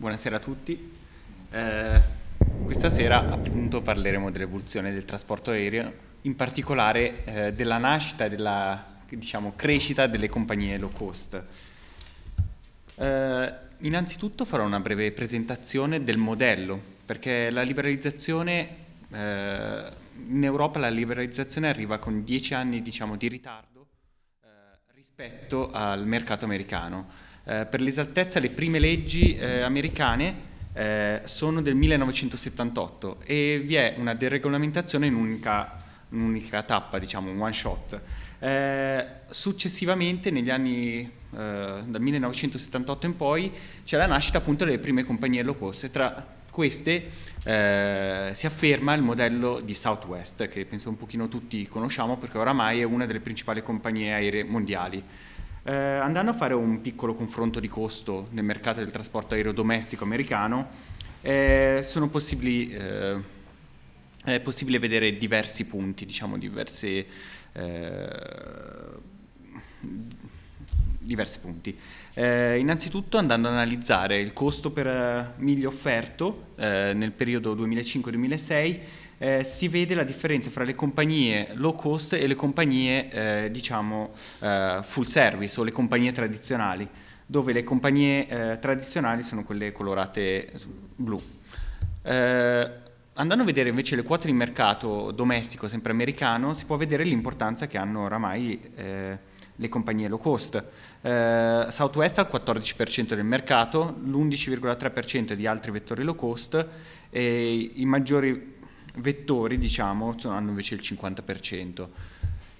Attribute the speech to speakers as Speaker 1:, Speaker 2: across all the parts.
Speaker 1: buonasera a tutti. Eh, questa sera appunto parleremo dell'evoluzione del trasporto aereo, in particolare eh, della nascita e della diciamo, crescita delle compagnie low cost. Eh, innanzitutto farò una breve presentazione del modello, perché la liberalizzazione eh, in Europa la liberalizzazione arriva con dieci anni diciamo, di ritardo eh, rispetto al mercato americano. Eh, per l'esattezza le prime leggi eh, americane eh, sono del 1978 e vi è una deregolamentazione in un'unica, un'unica tappa, diciamo un one shot. Eh, successivamente, negli anni eh, dal 1978 in poi, c'è la nascita appunto delle prime compagnie low cost e tra queste eh, si afferma il modello di Southwest, che penso un pochino tutti conosciamo perché oramai è una delle principali compagnie aeree mondiali. Eh, andando a fare un piccolo confronto di costo nel mercato del trasporto aereo domestico americano, eh, possibili, eh, è possibile vedere diversi punti, diciamo diverse, eh, diversi punti. Eh, innanzitutto andando ad analizzare il costo per eh, miglio offerto nel periodo 2005-2006 eh, si vede la differenza fra le compagnie low cost e le compagnie eh, diciamo eh, full service o le compagnie tradizionali, dove le compagnie eh, tradizionali sono quelle colorate blu. Eh, andando a vedere invece le quote di mercato domestico, sempre americano, si può vedere l'importanza che hanno oramai eh, le compagnie low cost. Eh, Southwest ha il 14% del mercato, l'11,3% di altri vettori low cost e i maggiori vettori diciamo, hanno invece il 50%.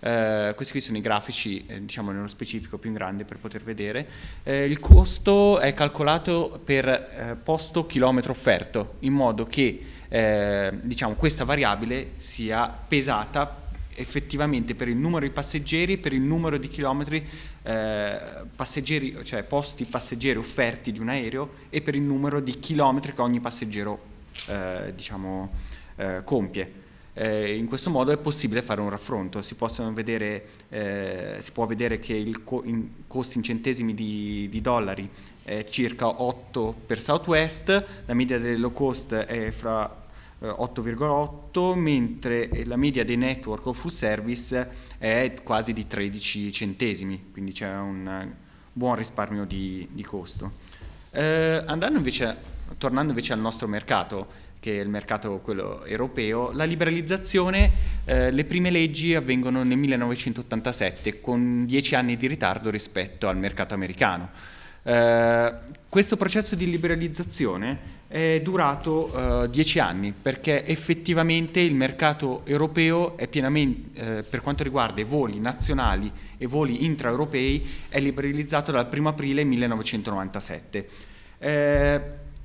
Speaker 1: Eh, questi qui sono i grafici, eh, diciamo nello specifico più in grande per poter vedere. Eh, il costo è calcolato per eh, posto chilometro offerto, in modo che eh, diciamo, questa variabile sia pesata effettivamente per il numero di passeggeri e per il numero di chilometri eh, passeggeri, cioè posti passeggeri offerti di un aereo e per il numero di chilometri che ogni passeggero diciamo, eh, compie. Eh, in questo modo è possibile fare un raffronto, si, vedere, eh, si può vedere che il co- in costi in centesimi di, di, dollari è circa 8 per Southwest, la media delle low cost è fra 8,8 eh, mentre la media dei network o full service è quasi di 13 centesimi, quindi c'è un buon risparmio di, di costo. Eh, invece, tornando invece al nostro mercato, che è il mercato europeo, la liberalizzazione, eh, le prime leggi avvengono nel 1987 con dieci anni di ritardo rispetto al mercato americano. Eh, questo processo di liberalizzazione è durato eh, dieci anni perché effettivamente il mercato europeo è pienamente, eh, per quanto riguarda i voli nazionali e voli intraeuropei, è liberalizzato dal 1 aprile 1997.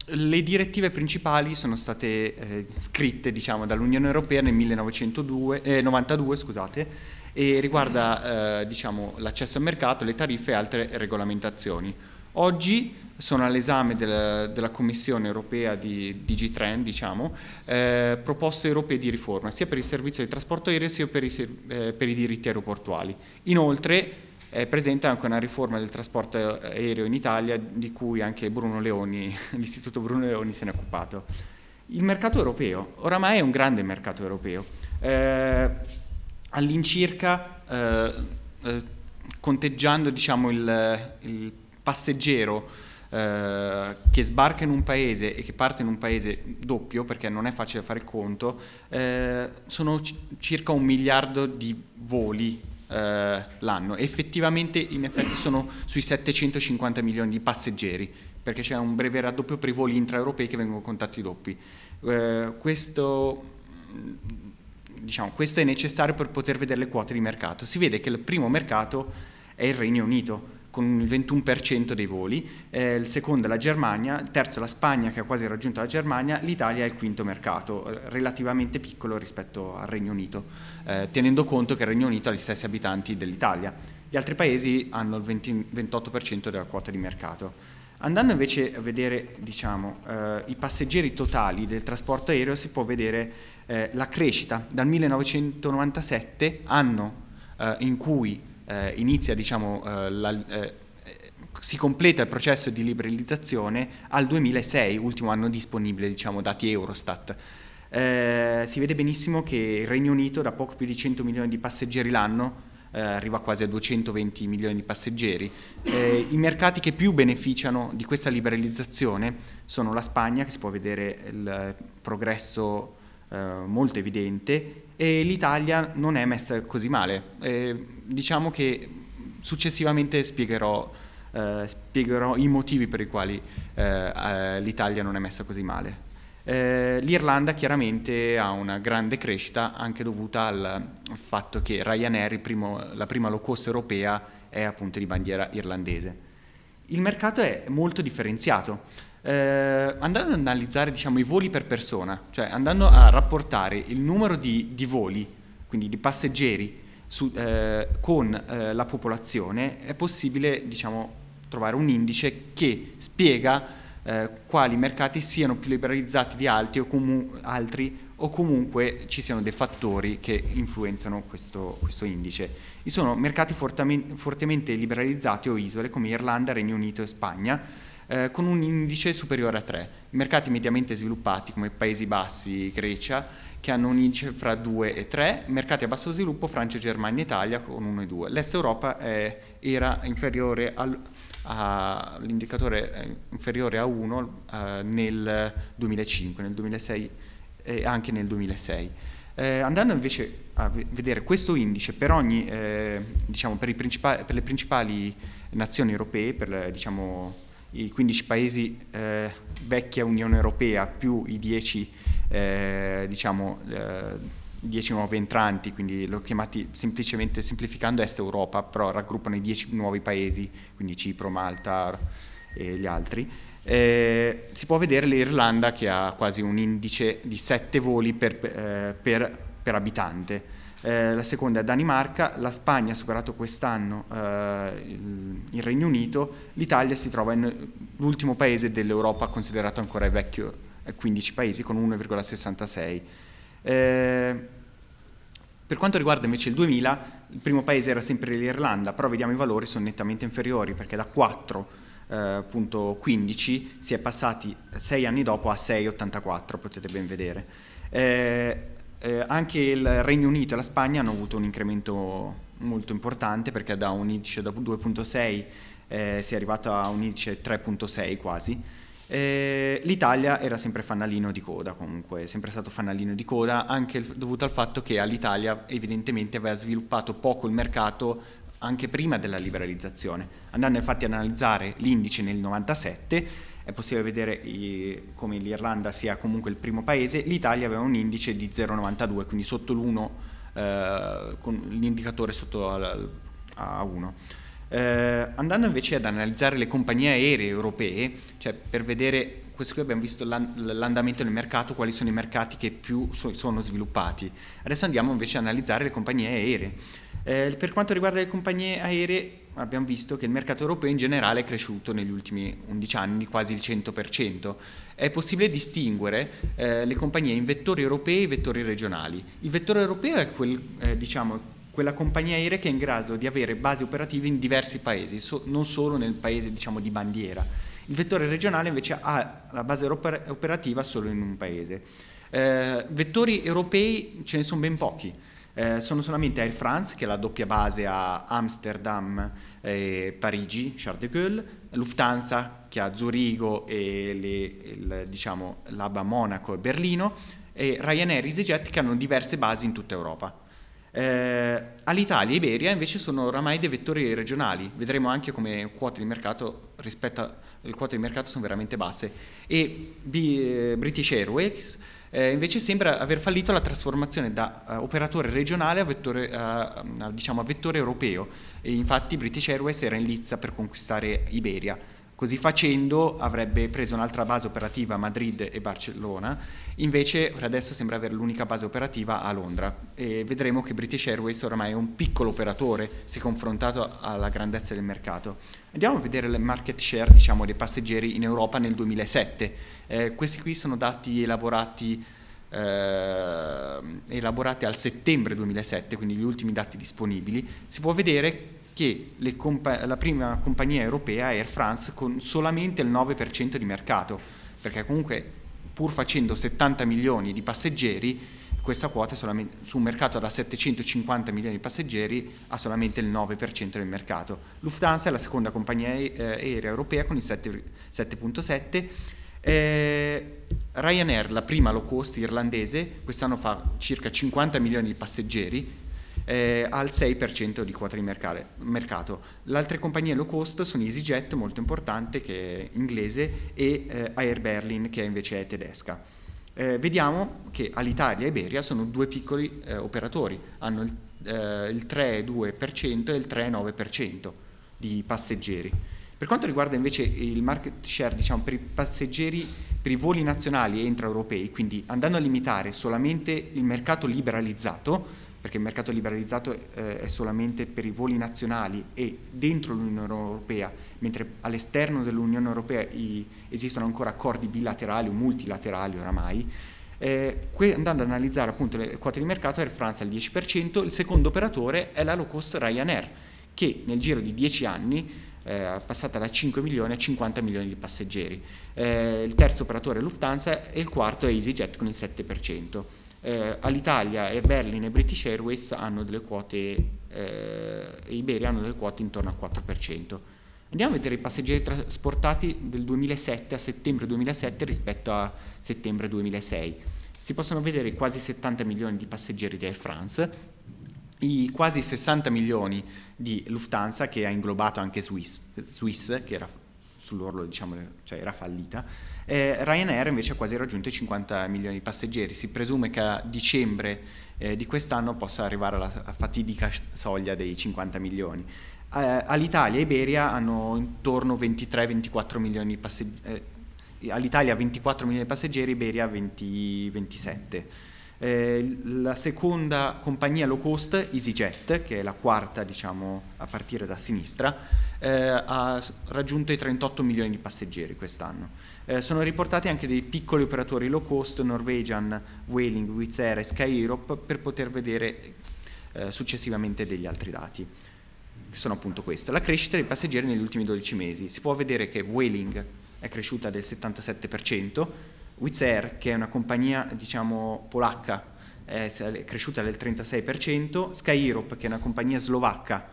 Speaker 1: Le direttive principali sono state eh, scritte diciamo, dall'Unione Europea nel 1992 eh, e riguarda eh, diciamo, l'accesso al mercato, le tariffe e altre regolamentazioni. Oggi sono all'esame del, della Commissione europea di DigiTrend diciamo, eh, proposte europee di riforma sia per il servizio di trasporto aereo sia per i, eh, per i diritti aeroportuali. Inoltre è presente anche una riforma del trasporto aereo in Italia di cui anche Bruno Leoni, l'Istituto Bruno Leoni se ne è occupato. Il mercato europeo, oramai è un grande mercato europeo, eh, all'incirca eh, eh, conteggiando diciamo, il, il, passeggero eh, che sbarca in un paese e che parte in un paese doppio, perché non è facile fare il conto, eh, sono c- circa un miliardo di voli eh, l'anno. Effettivamente in effetti sono sui 750 milioni di passeggeri, perché c'è un breve raddoppio per i voli intraeuropei che vengono contatti doppi. Eh, questo, diciamo, questo è necessario per poter vedere le quote di mercato. Si vede che il primo mercato è il Regno Unito, con il 21% dei voli, eh, il secondo è la Germania, il terzo la Spagna che ha quasi raggiunto la Germania, l'Italia è il quinto mercato, relativamente piccolo rispetto al Regno Unito, eh, tenendo conto che il Regno Unito ha gli stessi abitanti dell'Italia. Gli altri paesi hanno il 20, 28% della quota di mercato. Andando invece a vedere diciamo, eh, i passeggeri totali del trasporto aereo si può vedere eh, la crescita dal 1997, anno eh, in cui eh, inizia diciamo, eh, la, eh, si completa il processo di liberalizzazione al 2006, ultimo anno disponibile, diciamo, dati Eurostat. Eh, si vede benissimo che il Regno Unito da poco più di 100 milioni di passeggeri l'anno eh, arriva quasi a 220 milioni di passeggeri. Eh, I mercati che più beneficiano di questa liberalizzazione sono la Spagna, che si può vedere il progresso eh, molto evidente, e l'Italia non è messa così male. Eh, diciamo che successivamente spiegherò, eh, spiegherò, i motivi per i quali eh, l'Italia non è messa così male. Eh, L'Irlanda chiaramente ha una grande crescita anche dovuta al, al fatto che Ryanair, primo, la prima low cost europea, è appunto di bandiera irlandese. Il mercato è molto differenziato. Eh, andando ad analizzare diciamo, i voli per persona, cioè andando a rapportare il numero di, di voli, quindi di passeggeri, su, eh, con eh, la popolazione, è possibile diciamo, trovare un indice che spiega eh, quali mercati siano più liberalizzati di altri o, comu- altri o, comunque ci siano dei fattori che influenzano questo, questo indice. Vi sono mercati fortamen- fortemente liberalizzati o isole come Irlanda, Regno Unito e Spagna, eh, con un indice superiore a 3. Mercati mediamente sviluppati come Paesi Bassi, Grecia, che hanno un indice fra 2 e 3, mercati a basso sviluppo Francia, Germania Italia con 1 e 2. L'Est Europa eh, era inferiore al, l'indicatore inferiore a 1 eh, nel 2005, nel 2006 e anche nel 2006. Eh, andando invece a vedere questo indice per, ogni, eh, diciamo, per, per, le principali nazioni europee, per diciamo, i 15 paesi eh, vecchia Unione Europea più i 10 eh, diciamo, eh, 10 nuovi entranti, quindi l'ho chiamati semplicemente, semplificando Est Europa, però raggruppano i 10 nuovi paesi, quindi Cipro, Malta e gli altri. Eh, si può vedere l'Irlanda che ha quasi un indice di 7 voli per, eh, per, per abitante. Eh, la seconda è Danimarca, la Spagna ha superato quest'anno eh, il, il, Regno Unito, l'Italia si trova nell'ultimo paese dell'Europa considerato ancora vecchio, 15 paesi con 1,66. Eh, per quanto riguarda invece il 2000, il primo paese era sempre l'Irlanda, però vediamo i valori sono nettamente inferiori perché da 4.15 eh, si è passati 6 anni dopo a 6,84, potete ben vedere. Eh, eh, anche il Regno Unito e la Spagna hanno avuto un incremento molto importante perché da un indice da 2.6 eh, si è arrivato a un indice 3.6 quasi. Eh, L'Italia era sempre fanalino di coda comunque, è sempre stato fanalino di coda, anche dovuto al fatto che all'Italia evidentemente aveva sviluppato poco il mercato anche prima della liberalizzazione. Andando infatti ad analizzare l'indice nel 97, è possibile vedere i, come l'Irlanda sia comunque il primo paese, l'Italia aveva un indice di 0,92, quindi sotto l'1, eh, con l'indicatore sotto al, a 1. Eh, andando invece ad analizzare le compagnie aeree europee, cioè per vedere, questo qui abbiamo visto l'andamento del mercato, quali sono i mercati che più so, sono sviluppati. Adesso andiamo invece ad analizzare le compagnie aeree. Eh, per quanto riguarda le compagnie aeree, abbiamo visto che il mercato europeo in generale è cresciuto negli ultimi 11 anni quasi il 100%. È possibile distinguere eh, le compagnie in vettori europei e vettori regionali. Il vettore europeo è quel, eh, diciamo, quella compagnia aerea che è in grado di avere basi operative in diversi paesi, so, non solo nel paese diciamo, di bandiera. Il vettore regionale invece ha la base operativa solo in un paese. Eh, vettori europei ce ne sono ben pochi. Eh, sono solamente Air France, che ha la doppia base a Amsterdam e Parigi, Charles de Gaulle, Lufthansa, che ha Zurigo e le, il, diciamo, l'ABA Monaco e Berlino, e Ryanair e EasyJet che hanno diverse basi in tutta Europa. Eh, all'Italia e Iberia invece sono oramai dei vettori regionali, vedremo anche come quote di mercato rispetto alle quote di mercato sono veramente basse e eh, British Airways eh, invece sembra aver fallito la trasformazione da uh, operatore regionale a vettore, uh, diciamo a vettore europeo. E infatti British Airways era in lizza per conquistare Iberia Così facendo avrebbe preso un'altra base operativa a Madrid e Barcellona, invece adesso sembra avere l'unica base operativa a Londra e vedremo che British Airways ormai è un piccolo operatore se confrontato alla grandezza del mercato. Andiamo a vedere il market share diciamo, dei passeggeri in Europa nel 2007. Eh, questi qui sono dati elaborati eh, elaborati al settembre 2007, quindi gli ultimi dati disponibili, si può vedere che compa- la prima compagnia europea, Air France, con solamente il 9% di mercato, perché comunque pur facendo 70 milioni di passeggeri, questa quota su un mercato da 750 milioni di passeggeri ha solamente il 9% del mercato. Lufthansa è la seconda compagnia eh, aerea europea con il 7.7%. Eh, Ryanair, la prima low cost irlandese, quest'anno fa circa 50 milioni di passeggeri, eh, al 6% di quota di mercato. Le altre compagnie low cost sono EasyJet, molto importante, che è inglese, e eh, Air Berlin, che invece è tedesca. Eh, vediamo che Alitalia e Iberia sono due piccoli eh, operatori, hanno il, eh, il 3,2% e il 3,9% di passeggeri. Per quanto riguarda invece il market share diciamo, per i passeggeri, per i voli nazionali e intraeuropei, quindi andando a limitare solamente il mercato liberalizzato, perché il mercato liberalizzato eh, è solamente per i voli nazionali e dentro l'Unione Europea, mentre all'esterno dell'Unione Europea i, esistono ancora accordi bilaterali o multilaterali oramai. Eh, que- andando ad analizzare appunto le quote di mercato, Air France al 10%, il secondo operatore è la low cost Ryanair, che nel giro di 10 anni eh, passata da 5 milioni a 50 milioni di passeggeri. Eh, il terzo operatore è Lufthansa e il quarto è EasyJet con il 7% eh, all'Italia Air Berlin e British Airways hanno delle quote, eh, Iberia hanno delle quote intorno al 4%. Andiamo a vedere i passeggeri trasportati del 2007 a settembre 2007 rispetto a settembre 2006. Si possono vedere quasi 70 milioni di passeggeri di Air France, i quasi 60 milioni di Lufthansa che ha inglobato anche Swiss, Swiss che era sull'orlo, diciamo, cioè era fallita, eh, Ryanair invece ha quasi raggiunto i 50 milioni di passeggeri, si presume che a dicembre eh, di quest'anno possa arrivare alla fatidica soglia dei 50 milioni. Eh, all'Italia e Iberia hanno intorno a 23-24 milioni di passeggeri, eh, all'Italia 24 milioni di passeggeri, Iberia 20, 27. Eh, la seconda compagnia low cost, EasyJet, che è la quarta diciamo, a partire da sinistra, eh, ha raggiunto i 38 milioni di passeggeri quest'anno. Eh, sono riportati anche dei piccoli operatori low cost, Norwegian, Whaling, Wizz Air e Sky Europe, per poter vedere eh, successivamente degli altri dati. Sono appunto questo. La crescita dei passeggeri negli ultimi 12 mesi. Si può vedere che Whaling è cresciuta del 77%, Wizz Air, che è una compagnia diciamo polacca, è cresciuta del 36%, Sky Europe, che è una compagnia slovacca,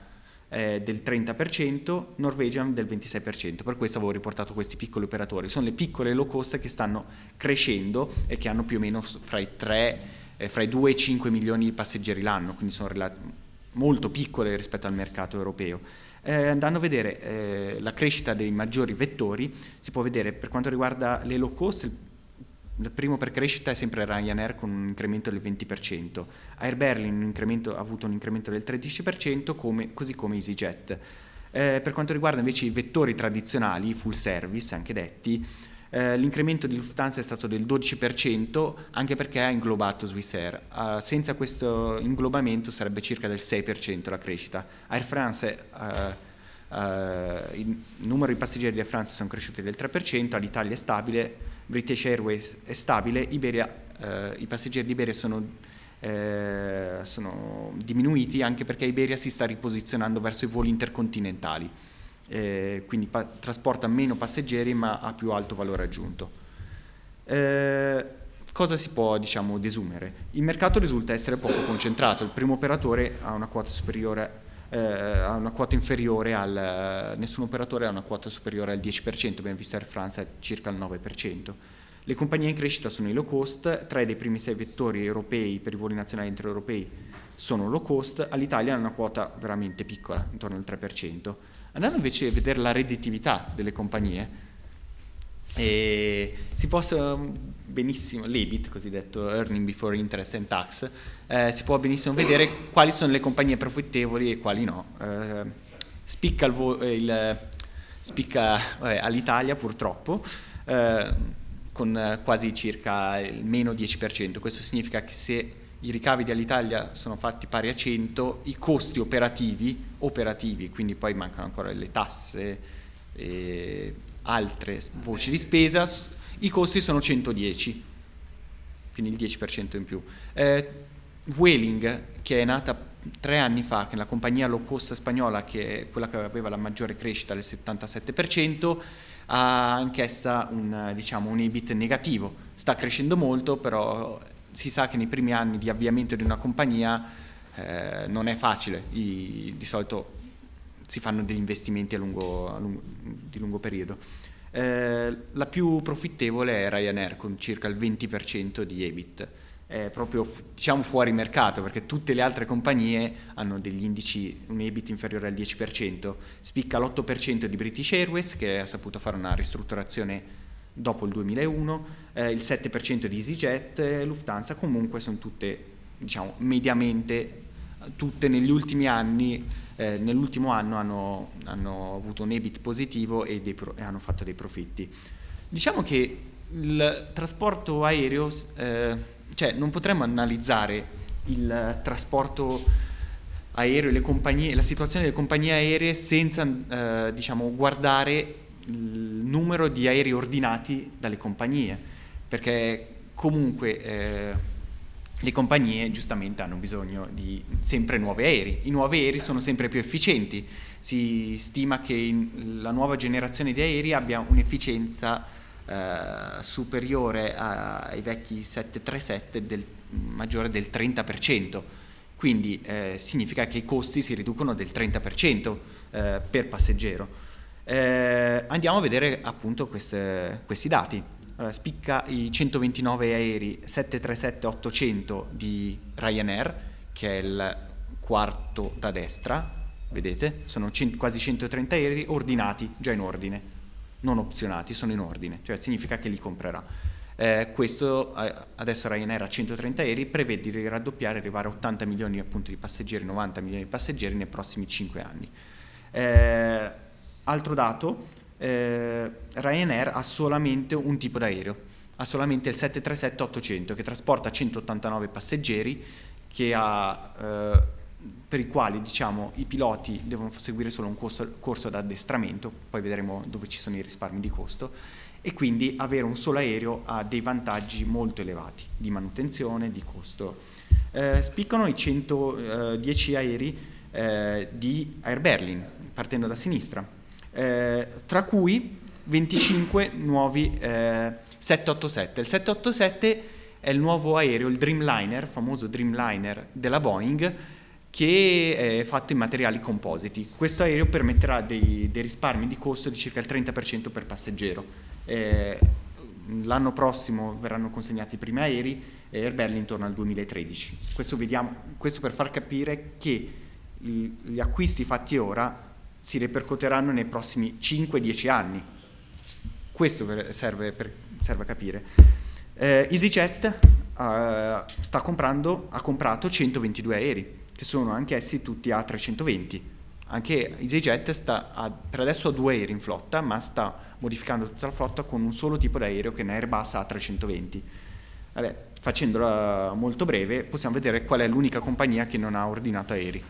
Speaker 1: eh, del 30%, Norwegian del 26%. Per questo avevo riportato questi piccoli operatori. Sono le piccole low cost che stanno crescendo e che hanno più o meno fra i, 3, eh, fra i 2 e i 5 milioni di passeggeri l'anno, quindi sono relat- molto piccole rispetto al mercato europeo. Eh, andando a vedere eh, la crescita dei maggiori vettori, si può vedere per quanto riguarda le low cost, il primo per crescita è sempre Ryanair con un incremento del 20%, Air Berlin ha avuto un incremento del 13%, come, così come EasyJet. Eh, per quanto riguarda invece i vettori tradizionali, full service anche detti, eh, l'incremento di Lufthansa è stato del 12%, anche perché ha inglobato Swissair. Uh, senza questo inglobamento sarebbe circa del 6% la crescita. Air France, uh, uh, il numero di passeggeri di Air France sono cresciuti del 3%, all'Italia è stabile, British Airways è stabile, Iberia, eh, i passeggeri di Iberia sono, eh, sono, diminuiti anche perché Iberia si sta riposizionando verso i voli intercontinentali, eh, quindi pa- trasporta meno passeggeri ma ha più alto valore aggiunto. Eh, cosa si può diciamo, desumere? Il mercato risulta essere poco concentrato, il primo operatore ha una quota superiore eh, ha una quota inferiore al... nessun operatore ha una quota superiore al 10%, abbiamo visto Air France è circa il 9%. Le compagnie in crescita sono i low cost, tre dei primi sei vettori europei per i voli nazionali intraeuropei sono low cost, all'Italia ha una quota veramente piccola, intorno al 3%. Andando invece a vedere la redditività delle compagnie, e si può benissimo, l'EBIT, cosiddetto Earning Before Interest and Tax, eh, si può benissimo vedere quali sono le compagnie profittevoli e quali no. Eh, spicca, il vo- il, spicca vabbè, all'Italia purtroppo, eh, con quasi circa il meno 10%. Questo significa che se i ricavi dell'Italia sono fatti pari a 100, i costi operativi, operativi quindi poi mancano ancora le tasse, altre voci di spesa, i costi sono 110, quindi il 10% in più. Eh, Vueling, che è nata tre anni fa che la compagnia low cost spagnola, che è quella che aveva la maggiore crescita del 77%, ha anch'essa un, diciamo, un EBIT negativo. Sta crescendo molto, però si sa che nei primi anni di avviamento di una compagnia eh, non è facile, I, di solito si fanno degli investimenti a lungo, a lungo, di lungo periodo. Eh, la più profittevole è Ryanair con circa il 20% di EBIT. È proprio diciamo fuori mercato perché tutte le altre compagnie hanno degli indici, un EBIT inferiore al 10%, spicca l'8% di British Airways che ha saputo fare una ristrutturazione dopo il 2001, eh, il 7% di EasyJet, Lufthansa, comunque sono tutte diciamo mediamente, tutte negli ultimi anni, eh, nell'ultimo anno hanno, hanno, avuto un EBIT positivo e, pro- e, hanno fatto dei profitti. Diciamo che il trasporto aereo eh, cioè non potremmo analizzare il trasporto aereo compagnie, la situazione delle compagnie aeree senza eh, diciamo, guardare il numero di aerei ordinati dalle compagnie, perché comunque eh, le compagnie giustamente hanno bisogno di sempre nuovi aerei, i nuovi aerei sono sempre più efficienti, si stima che la nuova generazione di aerei abbia un'efficienza eh, superiore ai vecchi 737 del, maggiore del 30%, quindi eh, significa che i costi si riducono del 30% eh, per passeggero. Eh, andiamo a vedere appunto queste, questi dati. Spicca i 129 aerei 737-800 di Ryanair, che è il quarto da destra, vedete, sono c- quasi 130 aerei ordinati, già in ordine non opzionati, sono in ordine, cioè significa che li comprerà. Eh, questo eh, adesso Ryanair ha 130 aerei, prevede di raddoppiare arrivare a 80 milioni appunto, di passeggeri, 90 milioni di passeggeri nei prossimi 5 anni. Eh, altro dato, eh, Ryanair ha solamente un tipo d'aereo, ha solamente il 737-800 che trasporta 189 passeggeri, ha eh, per i quali diciamo, i piloti devono seguire solo un corso, corso d'addestramento, poi vedremo dove ci sono i risparmi di costo, e quindi avere un solo aereo ha dei vantaggi molto elevati di manutenzione, di costo. Eh, spiccano i 110 eh, aerei eh, di Air Berlin, partendo da sinistra, eh, tra cui 25 nuovi 787. Eh, il 787 è il nuovo aereo, il Dreamliner, famoso Dreamliner della Boeing, che è fatto in materiali compositi. Questo aereo permetterà dei, dei risparmi di costo di circa il 30% per passeggero. Eh, l'anno prossimo verranno consegnati i primi aerei e Air Berlin torna al 2013. Questo, vediamo, questo per far capire che gli acquisti fatti ora si ripercuoteranno nei prossimi 5-10 anni. Questo serve, per, serve, a capire. Eh, EasyJet eh, comprando, ha comprato 122 aerei che sono anche essi tutti A320. Anche EasyJet sta a, per adesso ha due aerei in flotta, ma sta modificando tutta la flotta con un solo tipo di aereo che è un Airbus A320. Vabbè, facendola molto breve, possiamo vedere qual è l'unica compagnia che non ha ordinato aerei.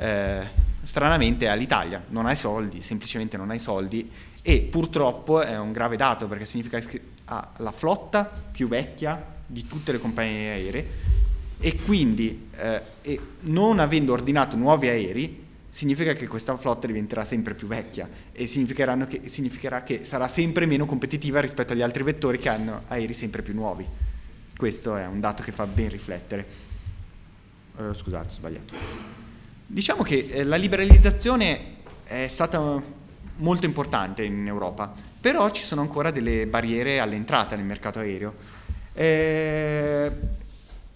Speaker 1: Eh, stranamente è all'Italia, non ha i soldi, semplicemente non ha i soldi e purtroppo è un grave dato perché significa che ha la flotta più vecchia di tutte le compagnie aeree e quindi eh, e non avendo ordinato nuovi aerei significa che questa flotta diventerà sempre più vecchia e che, significherà che sarà sempre meno competitiva rispetto agli altri vettori che hanno aerei sempre più nuovi. Questo è un dato che fa ben riflettere. Uh, scusate, ho sbagliato. Diciamo che eh, la liberalizzazione è stata molto importante in Europa, però ci sono ancora delle barriere all'entrata nel mercato aereo. Eh,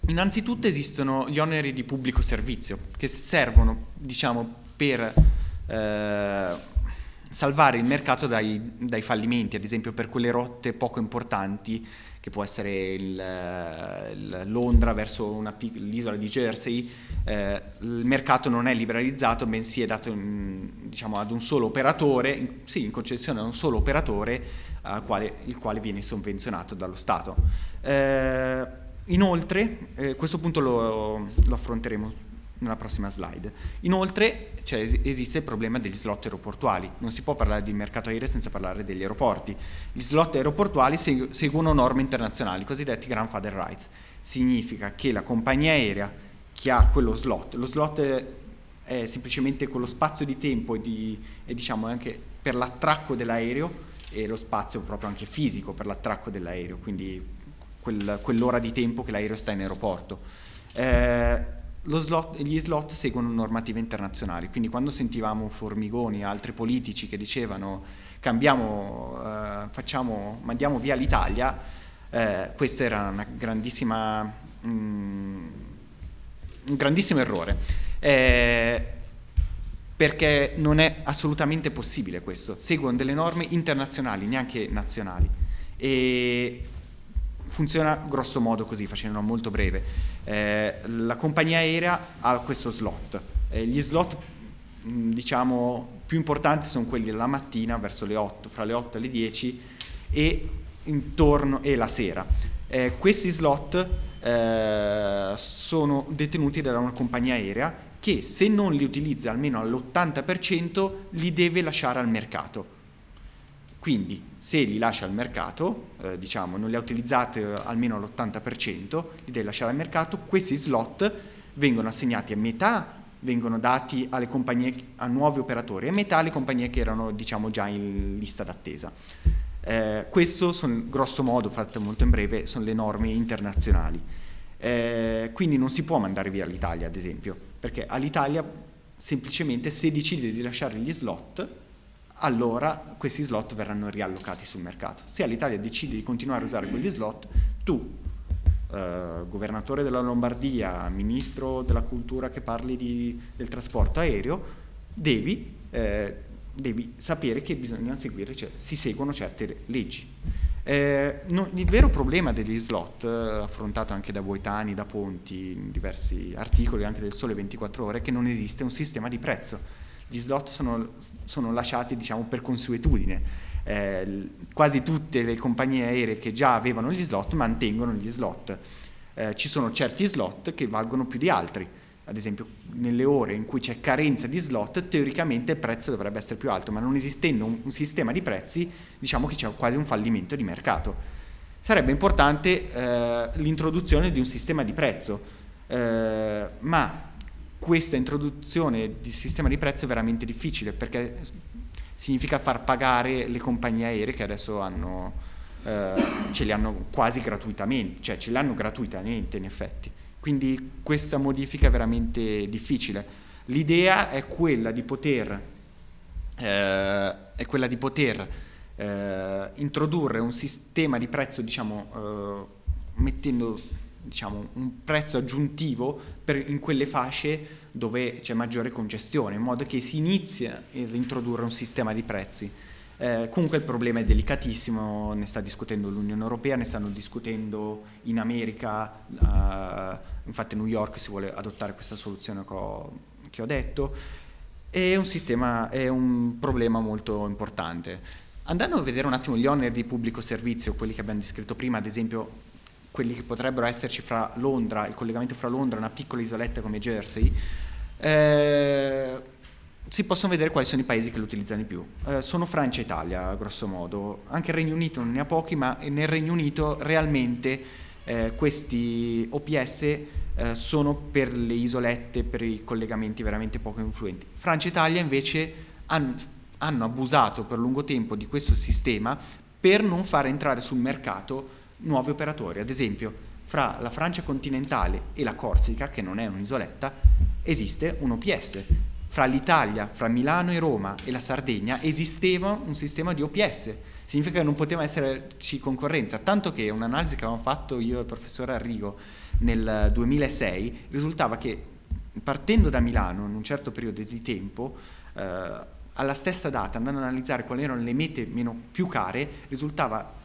Speaker 1: Innanzitutto esistono gli oneri di pubblico servizio che servono, diciamo, per eh, salvare il mercato dai, dai, fallimenti, ad esempio per quelle rotte poco importanti, che può essere il, il Londra verso una, l'isola di Jersey, eh, il mercato non è liberalizzato, bensì è dato in, diciamo, ad un solo operatore, sì, in concessione ad un solo operatore, quale, il quale viene sovvenzionato dallo Stato. Eh, Inoltre, eh, questo punto lo, lo, affronteremo nella prossima slide. Inoltre cioè, es- esiste il problema degli slot aeroportuali. Non si può parlare di mercato aereo senza parlare degli aeroporti. Gli slot aeroportuali segu- seguono norme internazionali, cosiddetti grandfather rights. Significa che la compagnia aerea chi ha quello slot. Lo slot è, è semplicemente quello spazio di tempo e, di, e diciamo anche per l'attracco dell'aereo e lo spazio proprio anche fisico per l'attracco dell'aereo, quindi quel, quell'ora di tempo che l'aereo sta in aeroporto. Eh, slot, gli slot seguono normative internazionali, quindi quando sentivamo Formigoni e altri politici che dicevano cambiamo, eh, facciamo, mandiamo via l'Italia, eh, questo era grandissima, mm, un grandissimo errore. Eh, perché non è assolutamente possibile questo, seguono delle norme internazionali, neanche nazionali. E funziona grosso modo così, facendo molto breve. Eh, la compagnia aerea ha questo slot. Eh, gli slot diciamo più importanti sono quelli della mattina verso le 8, fra le 8 e le 10 e intorno e la sera. Eh, questi slot eh, sono detenuti da una compagnia aerea che se non li utilizza almeno all'80% li deve lasciare al mercato. Quindi se li lascia al mercato, eh, diciamo non li ha utilizzati eh, almeno all'80%, li deve lasciare al mercato, questi slot vengono assegnati a metà vengono dati alle compagnie, a nuovi operatori a metà alle compagnie che erano diciamo, già in lista d'attesa. Eh, questo sono, grosso modo, fatto molto in breve, sono le norme internazionali. Eh, quindi non si può mandare via l'Italia, ad esempio, perché all'Italia semplicemente se decide di lasciare gli slot, allora questi slot verranno riallocati sul mercato. Se all'Italia decide di continuare a usare quegli slot, tu, eh, governatore della Lombardia, ministro della cultura che parli di, del trasporto aereo, devi, eh, devi, sapere che bisogna seguire, cioè, si seguono certe leggi. Eh, no, il vero problema degli slot, eh, affrontato anche da Boitani, da Ponti, in diversi articoli anche del Sole 24 Ore, è che non esiste un sistema di prezzo. Gli slot sono, sono lasciati diciamo, per consuetudine. Eh, quasi tutte le compagnie aeree che già avevano gli slot mantengono gli slot. Eh, ci sono certi slot che valgono più di altri ad esempio nelle ore in cui c'è carenza di slot, teoricamente il prezzo dovrebbe essere più alto, ma non esistendo un, sistema di prezzi, diciamo che c'è quasi un fallimento di mercato. Sarebbe importante eh, l'introduzione di un sistema di prezzo, eh, ma questa introduzione di sistema di prezzo è veramente difficile perché significa far pagare le compagnie aeree che adesso hanno, eh, ce li hanno quasi gratuitamente, cioè ce li hanno gratuitamente in effetti. Quindi questa modifica è veramente difficile. L'idea è quella di poter, eh, quella di poter eh, introdurre un sistema di prezzo, diciamo, eh, mettendo diciamo, un prezzo aggiuntivo per, in quelle fasce dove c'è maggiore congestione, in modo che si inizi ad introdurre un sistema di prezzi. Eh, comunque il problema è delicatissimo, ne sta discutendo l'Unione Europea, ne stanno discutendo in America, eh, infatti New York si vuole adottare questa soluzione che ho, che ho detto, è un, sistema, è un problema molto importante. Andando a vedere un attimo gli oneri di pubblico servizio, quelli che abbiamo descritto prima, ad esempio quelli che potrebbero esserci fra Londra, il collegamento fra Londra e una piccola isoletta come Jersey, eh, si possono vedere quali sono i paesi che lo utilizzano di più. Eh, sono Francia e Italia, grosso modo. Anche il Regno Unito non ne ha pochi, ma nel Regno Unito realmente eh, questi OPS eh, sono per le isolette, per i collegamenti veramente poco influenti. Francia e Italia invece han, hanno abusato per lungo tempo di questo sistema per non far entrare sul mercato nuovi operatori. Ad esempio, fra la Francia continentale e la Corsica, che non è un'isoletta, esiste un OPS fra l'Italia, fra Milano e Roma e la Sardegna esisteva un sistema di OPS, significa che non poteva esserci concorrenza, tanto che un'analisi che avevamo fatto io e il professore Arrigo nel 2006 risultava che partendo da Milano in un certo periodo di tempo, eh, alla stessa data, andando ad analizzare quali erano le mete meno più care, risultava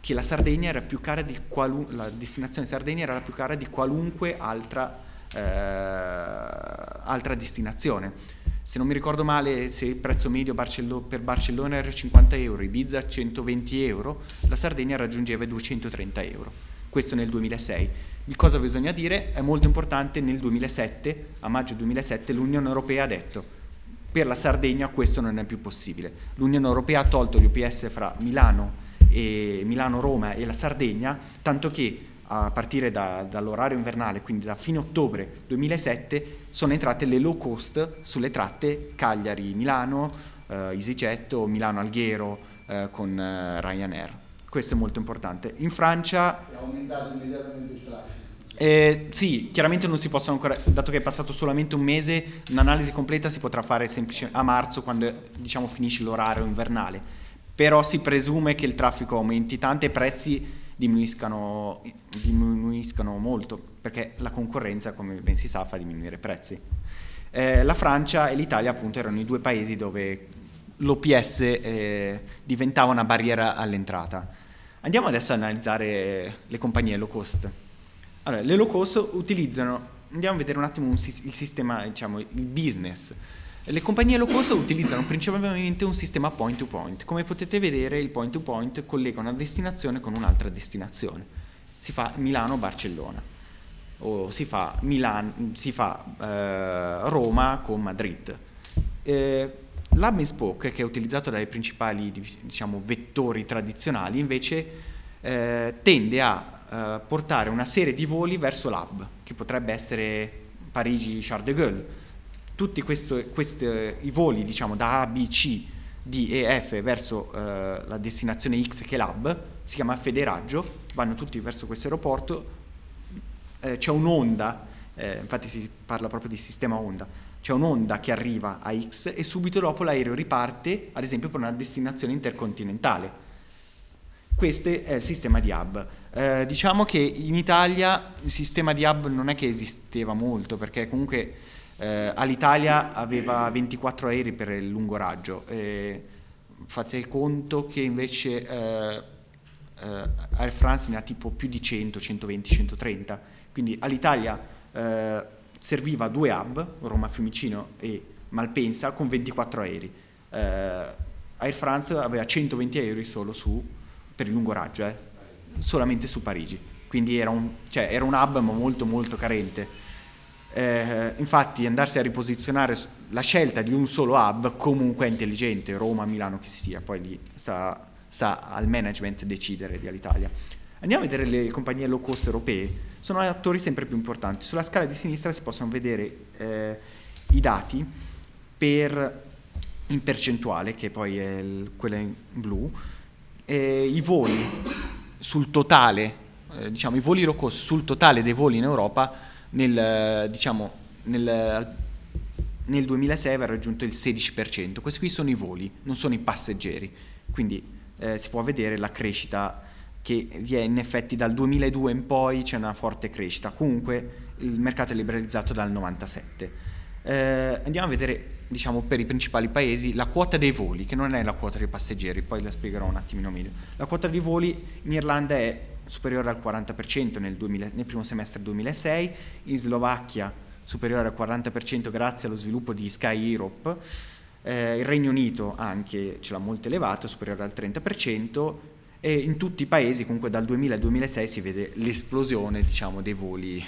Speaker 1: che la Sardegna era più cara di qualunque, la destinazione Sardegna era la più cara di qualunque altra eh, altra destinazione. Se non mi ricordo male, se il prezzo medio Barcello- per Barcellona era 50 euro, Ibiza 120 euro, la Sardegna raggiungeva i 230 euro. Questo nel 2006. Di cosa bisogna dire? È molto importante, nel 2007, a maggio 2007, l'Unione Europea ha detto per la Sardegna questo non è più possibile. L'Unione Europea ha tolto gli OPS fra Milano, Milano Roma e la Sardegna, tanto che a partire da, dall'orario invernale, quindi da fine ottobre 2007, sono entrate le low cost sulle tratte Cagliari-Milano, eh, EasyJet o Milano-Alghero eh, con eh, Ryanair. Questo è molto importante. In Francia...
Speaker 2: È aumentato immediatamente il traffico.
Speaker 1: Eh, sì, chiaramente non si possono ancora, dato che è passato solamente un mese, un'analisi completa si potrà fare semplicemente a marzo quando diciamo, finisce l'orario invernale, però si presume che il traffico aumenti tanto e i prezzi diminuiscano, diminuiscano molto, perché la concorrenza, come ben si sa, fa diminuire i prezzi. Eh, la Francia e l'Italia appunto erano i due paesi dove l'OPS eh, diventava una barriera all'entrata. Andiamo adesso ad analizzare le compagnie low cost. Allora, le low cost utilizzano, andiamo a vedere un attimo un, il sistema, diciamo, il business. Le compagnie low cost utilizzano principalmente un sistema point to point. Come potete vedere il point to point collega una destinazione con un'altra destinazione. Si fa Milano-Barcellona o si fa, Milan, si fa eh, Roma con Madrid. Eh, L'hub and spoke, che è utilizzato dai principali diciamo, vettori tradizionali, invece eh, tende a eh, portare una serie di voli verso l'hub, che potrebbe essere Parigi-Charles de Gaulle. Tutti questo, questi, i voli diciamo, da A, B, C, D e F verso eh, la destinazione X che è l'hub, si chiama Federaggio, vanno tutti verso questo aeroporto, eh, c'è un'onda, eh, infatti si parla proprio di sistema onda, c'è un'onda che arriva a X e subito dopo l'aereo riparte, ad esempio per una destinazione intercontinentale. Questo è il sistema di hub. Eh, diciamo che in Italia il sistema di hub non è che esisteva molto, perché comunque eh, all'Italia aveva 24 aerei per il lungo raggio. Eh, fate conto che invece eh, eh, Air France ne ha tipo più di 100, 120, 130. Quindi all'Italia eh, serviva due hub, Roma Fiumicino e Malpensa, con 24 aerei. Air France aveva 120 aerei solo su, per il lungo raggio, eh solamente su Parigi, quindi era un, cioè, era un hub ma molto molto carente. Eh, infatti andarsi a riposizionare la scelta di un solo hub comunque è intelligente, Roma, Milano che sia, poi lì sta, sta al management decidere di Alitalia. Andiamo a vedere le compagnie low cost europee, sono attori sempre più importanti. Sulla scala di sinistra si possono vedere eh, i dati per, in percentuale, che poi è il, quella in blu, eh, i voli sul totale, eh, diciamo, i voli low cost sul totale dei voli in Europa nel, diciamo, nel, nel 2006 aveva raggiunto il 16%. Questi qui sono i voli, non sono i passeggeri. Quindi eh, si può vedere la crescita che vi è in effetti dal 2002 in poi c'è una forte crescita. Comunque il mercato è liberalizzato dal 97. Eh, andiamo a vedere diciamo, per i principali paesi la quota dei voli, che non è la quota dei passeggeri, poi la spiegherò un attimino meglio. La quota dei voli in Irlanda è superiore al 40% nel, 2000, nel primo semestre 2006, in Slovacchia superiore al 40% grazie allo sviluppo di Sky Europe, eh, il Regno Unito anche ce l'ha molto elevato, superiore al 30%, e in tutti i paesi comunque dal 2000 al 2006 si vede l'esplosione diciamo, dei voli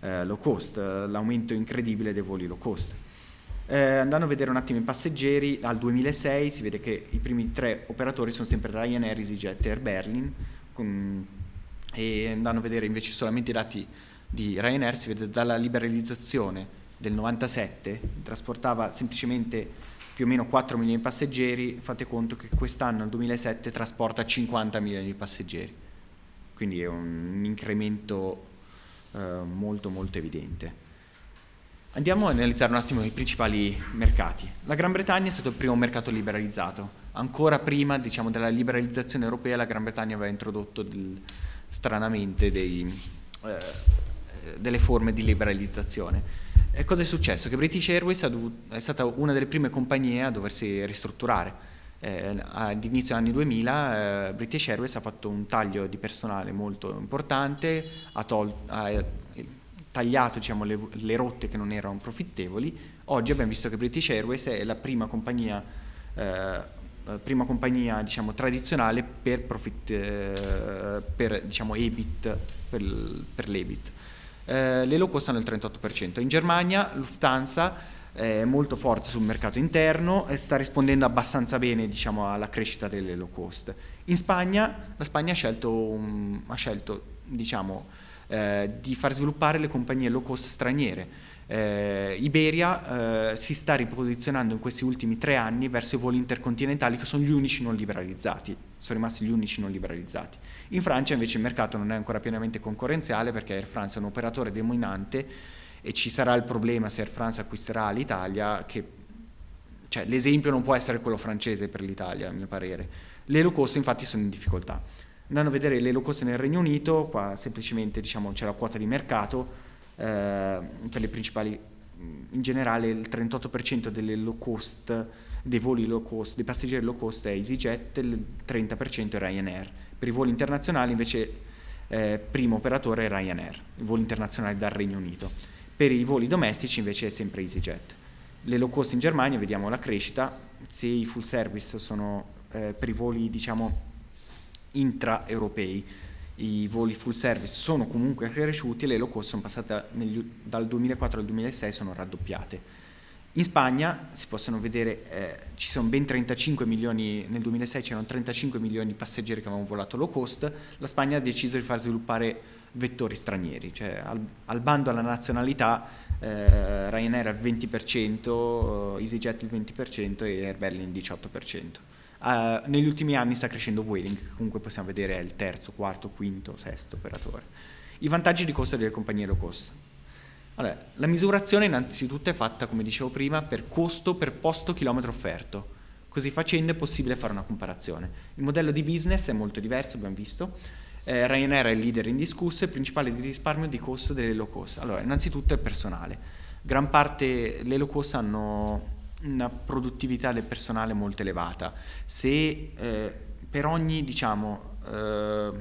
Speaker 1: eh, low cost, l'aumento incredibile dei voli low cost. Eh, andando a vedere un attimo i passeggeri, al 2006 si vede che i primi tre operatori sono sempre Ryanair, EasyJet e Air Berlin, con, e andando a vedere invece solamente i dati di Ryanair si vede dalla liberalizzazione del 97 trasportava semplicemente più o meno 4 milioni di passeggeri, fate conto che quest'anno, nel 2007, trasporta 50 milioni di passeggeri, quindi è un incremento eh, molto molto evidente. Andiamo a analizzare un attimo i principali mercati. La Gran Bretagna è stato il primo mercato liberalizzato. Ancora prima diciamo, della liberalizzazione europea la Gran Bretagna aveva introdotto del, stranamente dei, eh, delle forme di liberalizzazione. E cosa è successo? Che British Airways è stata una delle prime compagnie a doversi ristrutturare. Eh, ad inizio anni 2000 eh, British Airways ha fatto un taglio di personale molto importante, ha, tol- ha tagliato diciamo, le, le, rotte che non erano profittevoli. Oggi abbiamo visto che British Airways è la prima compagnia, eh, prima compagnia diciamo, tradizionale per, profit, eh, per diciamo, EBIT, per, per l'EBIT. Eh, le low cost hanno il 38%. In Germania Lufthansa è molto forte sul mercato interno e sta rispondendo abbastanza bene diciamo, alla crescita delle low cost. In Spagna, la Spagna ha scelto, um, ha scelto diciamo, eh, di far sviluppare le compagnie low cost straniere. Eh, Iberia eh, si sta riposizionando in questi ultimi tre anni verso i voli intercontinentali che sono gli unici non liberalizzati, sono rimasti gli unici non liberalizzati. In Francia invece il mercato non è ancora pienamente concorrenziale perché Air France è un operatore dominante e ci sarà il problema se Air France acquisterà l'Italia che cioè, l'esempio non può essere quello francese per l'Italia a mio parere. Le low cost infatti sono in difficoltà. Andando a vedere le low cost nel Regno Unito, qua semplicemente diciamo, c'è la quota di mercato, per le principali, in generale il 38% delle low cost, dei voli low cost, dei passeggeri low cost è EasyJet, il 30% è Ryanair. Per i voli internazionali invece eh, primo operatore è Ryanair, i voli internazionali dal Regno Unito. Per i voli domestici invece è sempre EasyJet. Le low cost in Germania vediamo la crescita, se i full service sono eh, per i voli diciamo intra-europei i voli full service sono comunque cresciuti e le low cost sono passate negli, dal 2004 al 2006 sono raddoppiate. In Spagna si possono vedere, eh, ci sono ben 35 milioni, nel 2006 c'erano 35 milioni di passeggeri che avevano volato low cost, la Spagna ha deciso di far sviluppare vettori stranieri, cioè al, al bando alla nazionalità eh, Ryanair al 20%, EasyJet il 20% e Air Berlin il 18%. Uh, negli ultimi anni sta crescendo Vueling, che comunque possiamo vedere è il terzo, quarto, quinto, sesto operatore. I vantaggi di costo delle compagnie low cost. Allora, la misurazione innanzitutto è fatta, come dicevo prima, per costo per posto chilometro offerto. Così facendo è possibile fare una comparazione. Il modello di business è molto diverso, abbiamo visto. Eh, Ryanair è il leader indiscusso e il principale risparmio di costo delle low cost. Allora, innanzitutto è personale. Gran parte, le low cost hanno una produttività del personale molto elevata. Se eh, per ogni, diciamo, eh,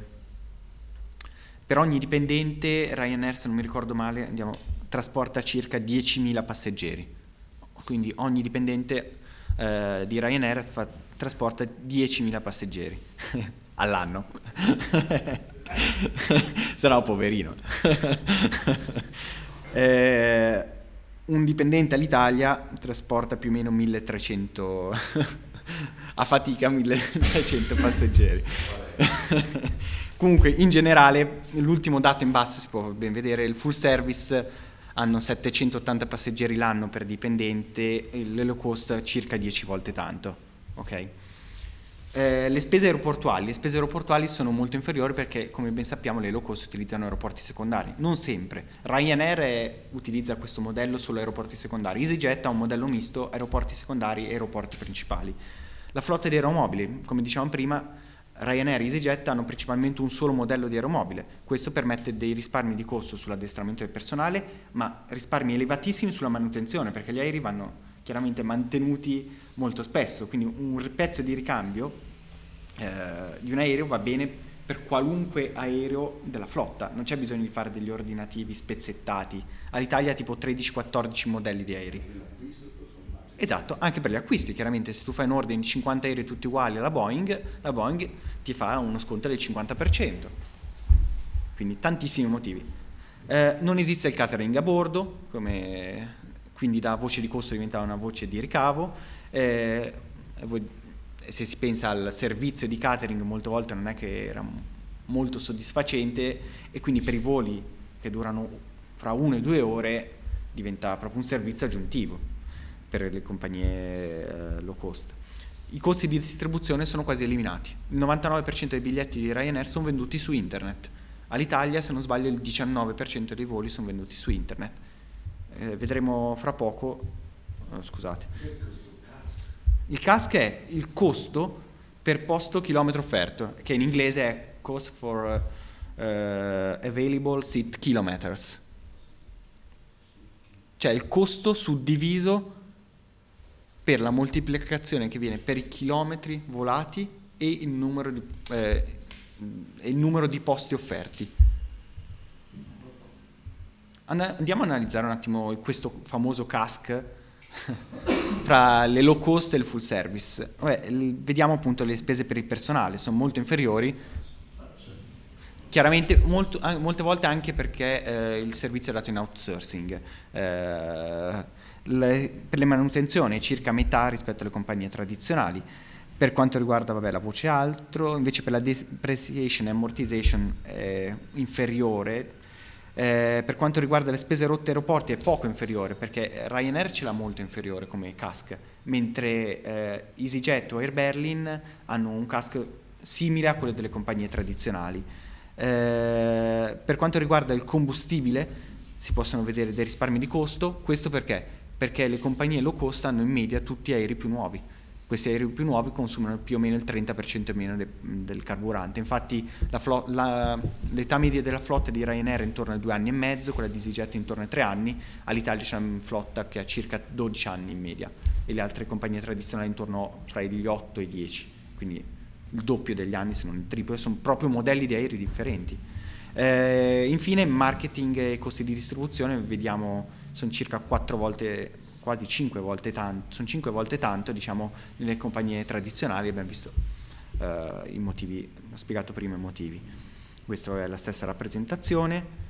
Speaker 1: per ogni dipendente Ryanair, se non mi ricordo male, andiamo, trasporta circa 10.000 passeggeri. Quindi ogni dipendente eh, di Ryanair fa, trasporta 10.000 passeggeri all'anno. Sarà poverino. eh, un dipendente all'Italia trasporta più o meno 1300 a fatica 1300 passeggeri. Comunque, in generale, l'ultimo dato in basso si può ben vedere, il full service hanno 780 passeggeri l'anno per dipendente, le low cost circa 10 volte tanto. Okay? Eh, le spese aeroportuali. Le spese aeroportuali sono molto inferiori perché, come ben sappiamo, le low cost utilizzano aeroporti secondari. Non sempre. Ryanair è, utilizza questo modello solo aeroporti secondari. EasyJet ha un modello misto aeroporti secondari e aeroporti principali. La flotta di aeromobili, come dicevamo prima, Ryanair e EasyJet hanno principalmente un solo modello di aeromobile. Questo permette dei risparmi di costo sull'addestramento del personale, ma risparmi elevatissimi sulla manutenzione, perché gli aerei vanno chiaramente mantenuti molto spesso, quindi un pezzo di ricambio eh, di un aereo va bene per qualunque aereo della flotta, non c'è bisogno di fare degli ordinativi spezzettati. All'Italia tipo 13-14 modelli di aerei. Esatto, anche per gli acquisti, chiaramente se tu fai un ordine di 50 aerei tutti uguali alla Boeing, la Boeing ti fa uno sconto del 50%. Quindi tantissimi motivi. Eh, non esiste il catering a bordo, come quindi da voce di costo diventava una voce di ricavo. Eh, se si pensa al servizio di catering molte volte non è che era molto soddisfacente e quindi per i voli che durano fra una e due ore diventa proprio un servizio aggiuntivo per le compagnie eh, low cost. I costi di distribuzione sono quasi eliminati. Il 99% dei biglietti di Ryanair sono venduti su internet. All'Italia, se non sbaglio, il 19% dei voli sono venduti su internet eh, vedremo fra poco, oh, scusate. Il CASC è il costo per posto chilometro offerto, che in inglese è cost for uh, available seat kilometers. Cioè il costo suddiviso per la moltiplicazione che viene per i chilometri volati e il numero di, eh, il numero di posti offerti. Andiamo a analizzare un attimo questo famoso CASC fra le low cost e il full service. Vabbè, vediamo appunto le spese per il personale, sono molto inferiori. Chiaramente molto, molte volte anche perché eh, il servizio è dato in outsourcing. Eh, le, per le manutenzioni è circa metà rispetto alle compagnie tradizionali. Per quanto riguarda vabbè, la voce altro, invece per la depreciation e amortization è inferiore, eh, per quanto riguarda le spese rotte aeroporti è poco inferiore perché Ryanair ce l'ha molto inferiore come CASC, mentre eh, EasyJet o Air Berlin hanno un CASC simile a quello delle compagnie tradizionali. Eh, per quanto riguarda il combustibile si possono vedere dei risparmi di costo, questo perché? Perché le compagnie low cost hanno in media tutti aerei più nuovi questi aerei più nuovi consumano più o meno il 30% meno de, del carburante. Infatti la flo- la, l'età media della flotta di Ryanair è intorno ai due anni e mezzo, quella di EasyJet intorno ai tre anni, all'Italia c'è una flotta che ha circa 12 anni in media e le altre compagnie tradizionali intorno tra gli 8 e i 10, quindi il doppio degli anni se non il triplo, sono proprio modelli di aerei differenti. Eh, infine marketing e costi di distribuzione vediamo sono circa 4 volte quasi 5 volte tanto, sono 5 volte tanto diciamo, nelle compagnie tradizionali, abbiamo visto uh, i motivi, ho spiegato prima i motivi. Questa è la stessa rappresentazione.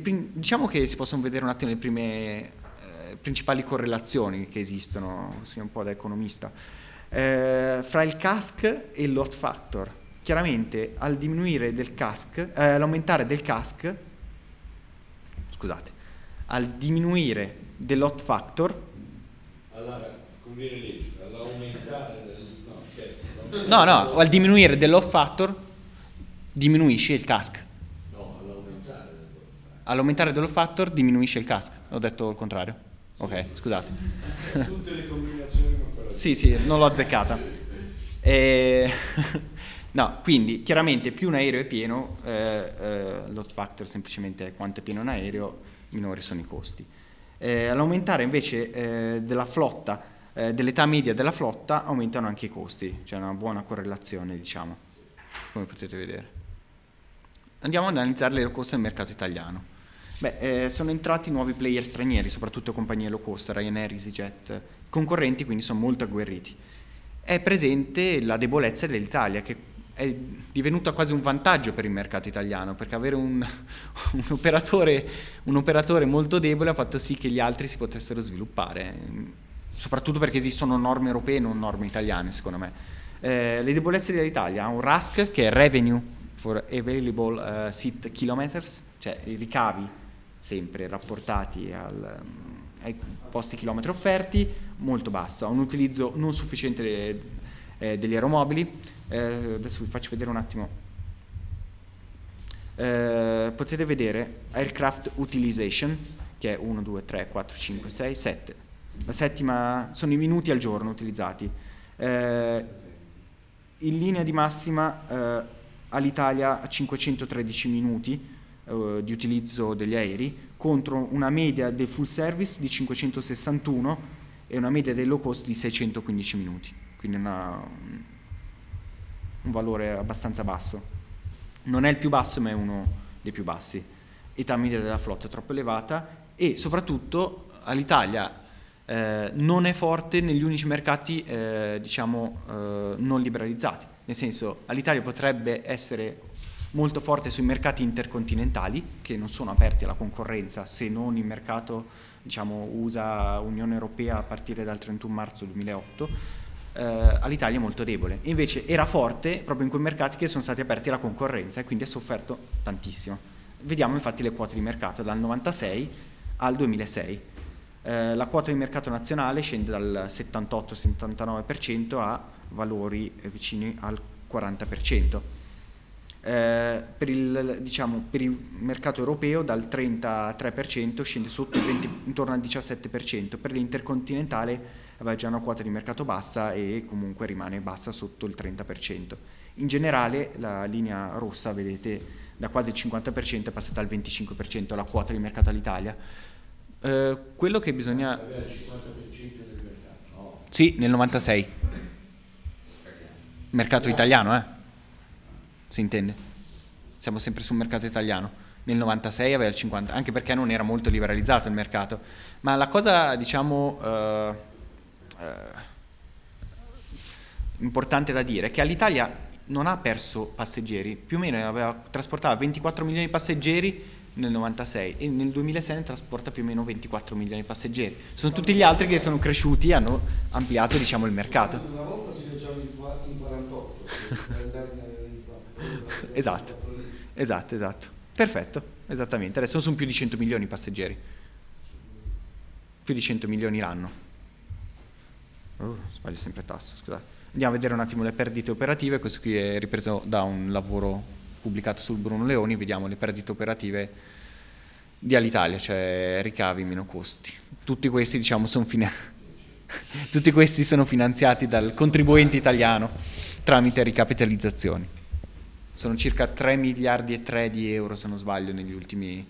Speaker 1: Prim- diciamo che si possono vedere un attimo le prime eh, principali correlazioni che esistono, sono un po' da economista, eh, fra il CASC e il load factor. Chiaramente al diminuire del CASC, eh, all'aumentare del CASC, scusate, al diminuire dell'hot factor.
Speaker 3: Allora, scoprire legge, all'aumentare del... no scherzo.
Speaker 1: No, no, al diminuire dell'hot factor diminuisce il CASC.
Speaker 3: No, all'aumentare dell'hot factor.
Speaker 1: All'aumentare dell'hot factor diminuisce il CASC. Ho detto il contrario. Ok, scusate.
Speaker 3: Tutte le combinazioni quella
Speaker 1: Sì, sì, non l'ho azzeccata. E... no, quindi chiaramente più un aereo è pieno, eh, eh, l'hot factor semplicemente è quanto è pieno un aereo, minori sono i costi. Eh, all'aumentare invece eh, della flotta, eh, dell'età media della flotta, aumentano anche i costi, c'è una buona correlazione, diciamo, come potete vedere. Andiamo ad analizzare le low cost nel mercato italiano. Beh, eh, sono entrati nuovi player stranieri, soprattutto compagnie low cost, Ryanair, EasyJet, concorrenti, quindi sono molto agguerriti. È presente la debolezza dell'Italia, che è divenuta quasi un vantaggio per il mercato italiano, perché avere un, un, operatore, un, operatore, molto debole ha fatto sì che gli altri si potessero sviluppare, soprattutto perché esistono norme europee e non norme italiane, secondo me. Eh, le debolezze dell'Italia ha un RASC che è Revenue for Available uh, Seat Kilometers, cioè i ricavi sempre rapportati al, ai posti chilometri offerti, molto basso, ha un utilizzo non sufficiente eh, degli aeromobili, eh, adesso vi faccio vedere un attimo. Eh, potete vedere aircraft utilization che è 1, 2, 3, 4, 5, 6, 7 la settima sono i minuti al giorno utilizzati. Eh, in linea di massima eh, all'Italia 513 minuti eh, di utilizzo degli aerei contro una media del full service di 561 e una media del low cost di 615 minuti quindi una, un valore abbastanza basso. Non è il più basso, ma è uno dei più bassi. Età media della flotta è troppo elevata e soprattutto all'Italia eh, non è forte negli unici mercati eh, diciamo eh, non liberalizzati. Nel senso, all'Italia potrebbe essere molto forte sui mercati intercontinentali che non sono aperti alla concorrenza se non il mercato diciamo, USA Unione Europea a partire dal 31 marzo 2008 eh, all'Italia è molto debole. Invece era forte proprio in quei mercati che sono stati aperti alla concorrenza e quindi ha sofferto tantissimo. Vediamo infatti le quote di mercato dal 96 al 2006. Eh, la quota di mercato nazionale scende dal 78-79% a valori vicini al 40%. Eh, per, il, diciamo, per, il, mercato europeo dal 33% scende sotto 20, intorno al 17%, per l'intercontinentale aveva già una quota di mercato bassa e comunque rimane bassa sotto il 30%. In generale la linea rossa, vedete, da quasi il 50% è passata al 25% la quota di mercato all'Italia. Eh, quello che bisogna...
Speaker 3: Aveva il 50% del mercato, no?
Speaker 1: Sì, nel 96. Mercato italiano, eh? Si intende? Siamo sempre sul mercato italiano. Nel 96 aveva il 50%, anche perché non era molto liberalizzato il mercato. Ma la cosa, diciamo... Eh, eh, importante da dire che all'Italia non ha perso passeggeri, più o meno aveva, trasportava 24 milioni di passeggeri nel 96 e nel 2006 ne trasporta più o meno 24 milioni di passeggeri. Sono tutti gli altri che sono cresciuti e hanno ampliato diciamo, il mercato.
Speaker 2: Una volta si viaggiava in 48.
Speaker 1: esatto, esatto, esatto. Perfetto, esattamente. Adesso sono più di 100 milioni i passeggeri. Più di 100 milioni l'anno. Oh, sbaglio sempre tasto, scusate. Andiamo a vedere un attimo le perdite operative, questo qui è ripreso da un lavoro pubblicato sul Bruno Leoni, vediamo le perdite operative di Alitalia, cioè ricavi meno costi. Tutti questi, diciamo, sono, fina- Tutti questi sono finanziati dal contribuente italiano tramite ricapitalizzazioni. Sono circa 3 miliardi e 3 di euro, se non sbaglio, negli ultimi...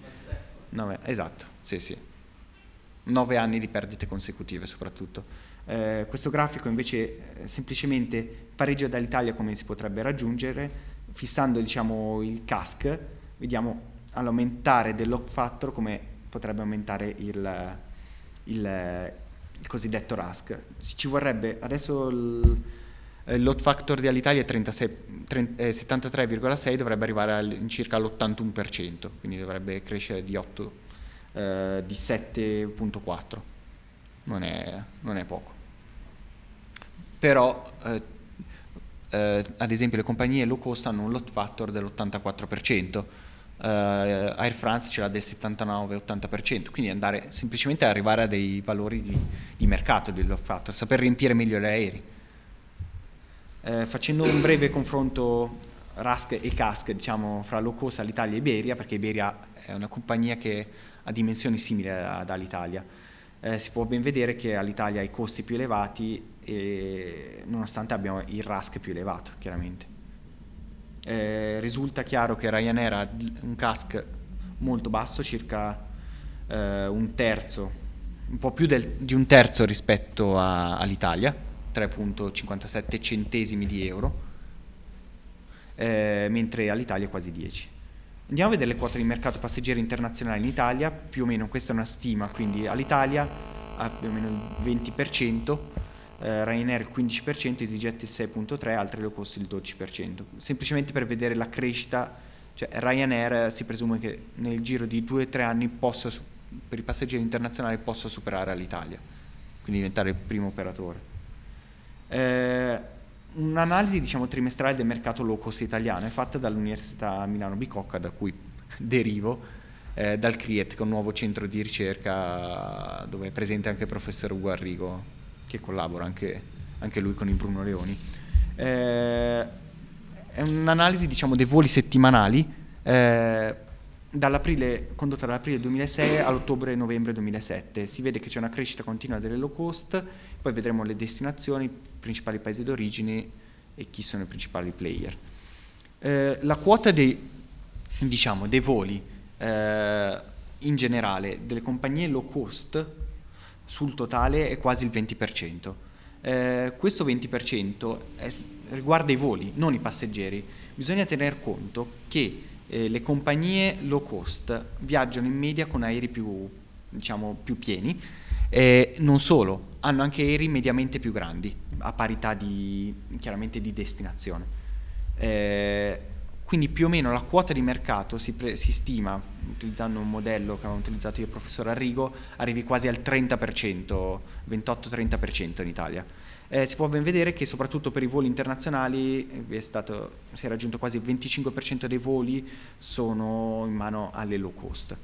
Speaker 1: 9, esatto, sì, sì. 9 anni di perdite consecutive soprattutto. Eh, questo grafico invece eh, semplicemente pareggia dall'Italia come si potrebbe raggiungere, fissando diciamo, il CASC, vediamo all'aumentare del lock factor come potrebbe aumentare il, il, il cosiddetto RASC. Ci vorrebbe, adesso il, il load factor di Alitalia è 36, 30, eh, 73,6, dovrebbe arrivare al, circa all'81%, quindi dovrebbe crescere di 8, eh, di 7,4. Non è, non è poco però eh, eh, ad esempio le compagnie low cost hanno un load factor dell'84%, eh, Air France ce l'ha del 79-80%, quindi andare semplicemente ad arrivare a dei valori di, di mercato del load factor, saper riempire meglio gli aerei. Eh, facendo un breve confronto RASC e CASC diciamo, fra low cost all'Italia e Iberia, perché Iberia è una compagnia che ha dimensioni simili all'Italia. Eh, si può ben vedere che all'Italia ha i costi più elevati e, nonostante abbiamo il RASC più elevato, chiaramente. Eh, risulta chiaro che Ryanair ha un CASC molto basso, circa eh, un terzo, un po' più del, di un terzo rispetto a, all'Italia, 3,57 centesimi di euro, eh, mentre all'Italia quasi 10. Andiamo a vedere le quote di mercato passeggeri internazionali in Italia, più o meno questa è una stima, quindi all'Italia ha più o meno il 20%, eh, Ryanair il 15%, EasyJet il 6.3%, altri low cost il 12%. Semplicemente per vedere la crescita, cioè Ryanair si presume che nel giro di 2-3 anni possa, per i passeggeri internazionali possa superare l'Italia, quindi diventare il primo operatore. Eh, un'analisi diciamo, trimestrale del mercato low cost italiano è fatta dall'Università Milano Bicocca, da cui derivo, eh, dal CRIET, che è un nuovo centro di ricerca dove è presente anche il professor Ugo Arrigo, che collabora anche, anche lui con il Bruno Leoni. Eh, è un'analisi diciamo, dei voli settimanali eh, dall'aprile, condotta dall'aprile 2006 all'ottobre-novembre 2007. Si vede che c'è una crescita continua delle low cost, poi vedremo le destinazioni, principali paesi d'origine e chi sono i principali player. Eh, la quota dei, diciamo, dei voli eh, in generale delle compagnie low cost sul totale è quasi il 20%. Eh, questo 20% è, riguarda i voli, non i passeggeri. Bisogna tener conto che eh, le compagnie low cost viaggiano in media con aerei più, diciamo, più pieni, eh, non solo, hanno anche aerei mediamente più grandi, a parità di, chiaramente di destinazione. Eh, quindi più o meno la quota di mercato si, pre- si, stima, utilizzando un modello che aveva utilizzato io e il professor Arrigo, arrivi quasi al 30%, 28-30% in Italia. Eh, si può ben vedere che soprattutto per i voli internazionali è stato, si è raggiunto quasi il 25% dei voli sono in mano alle low cost.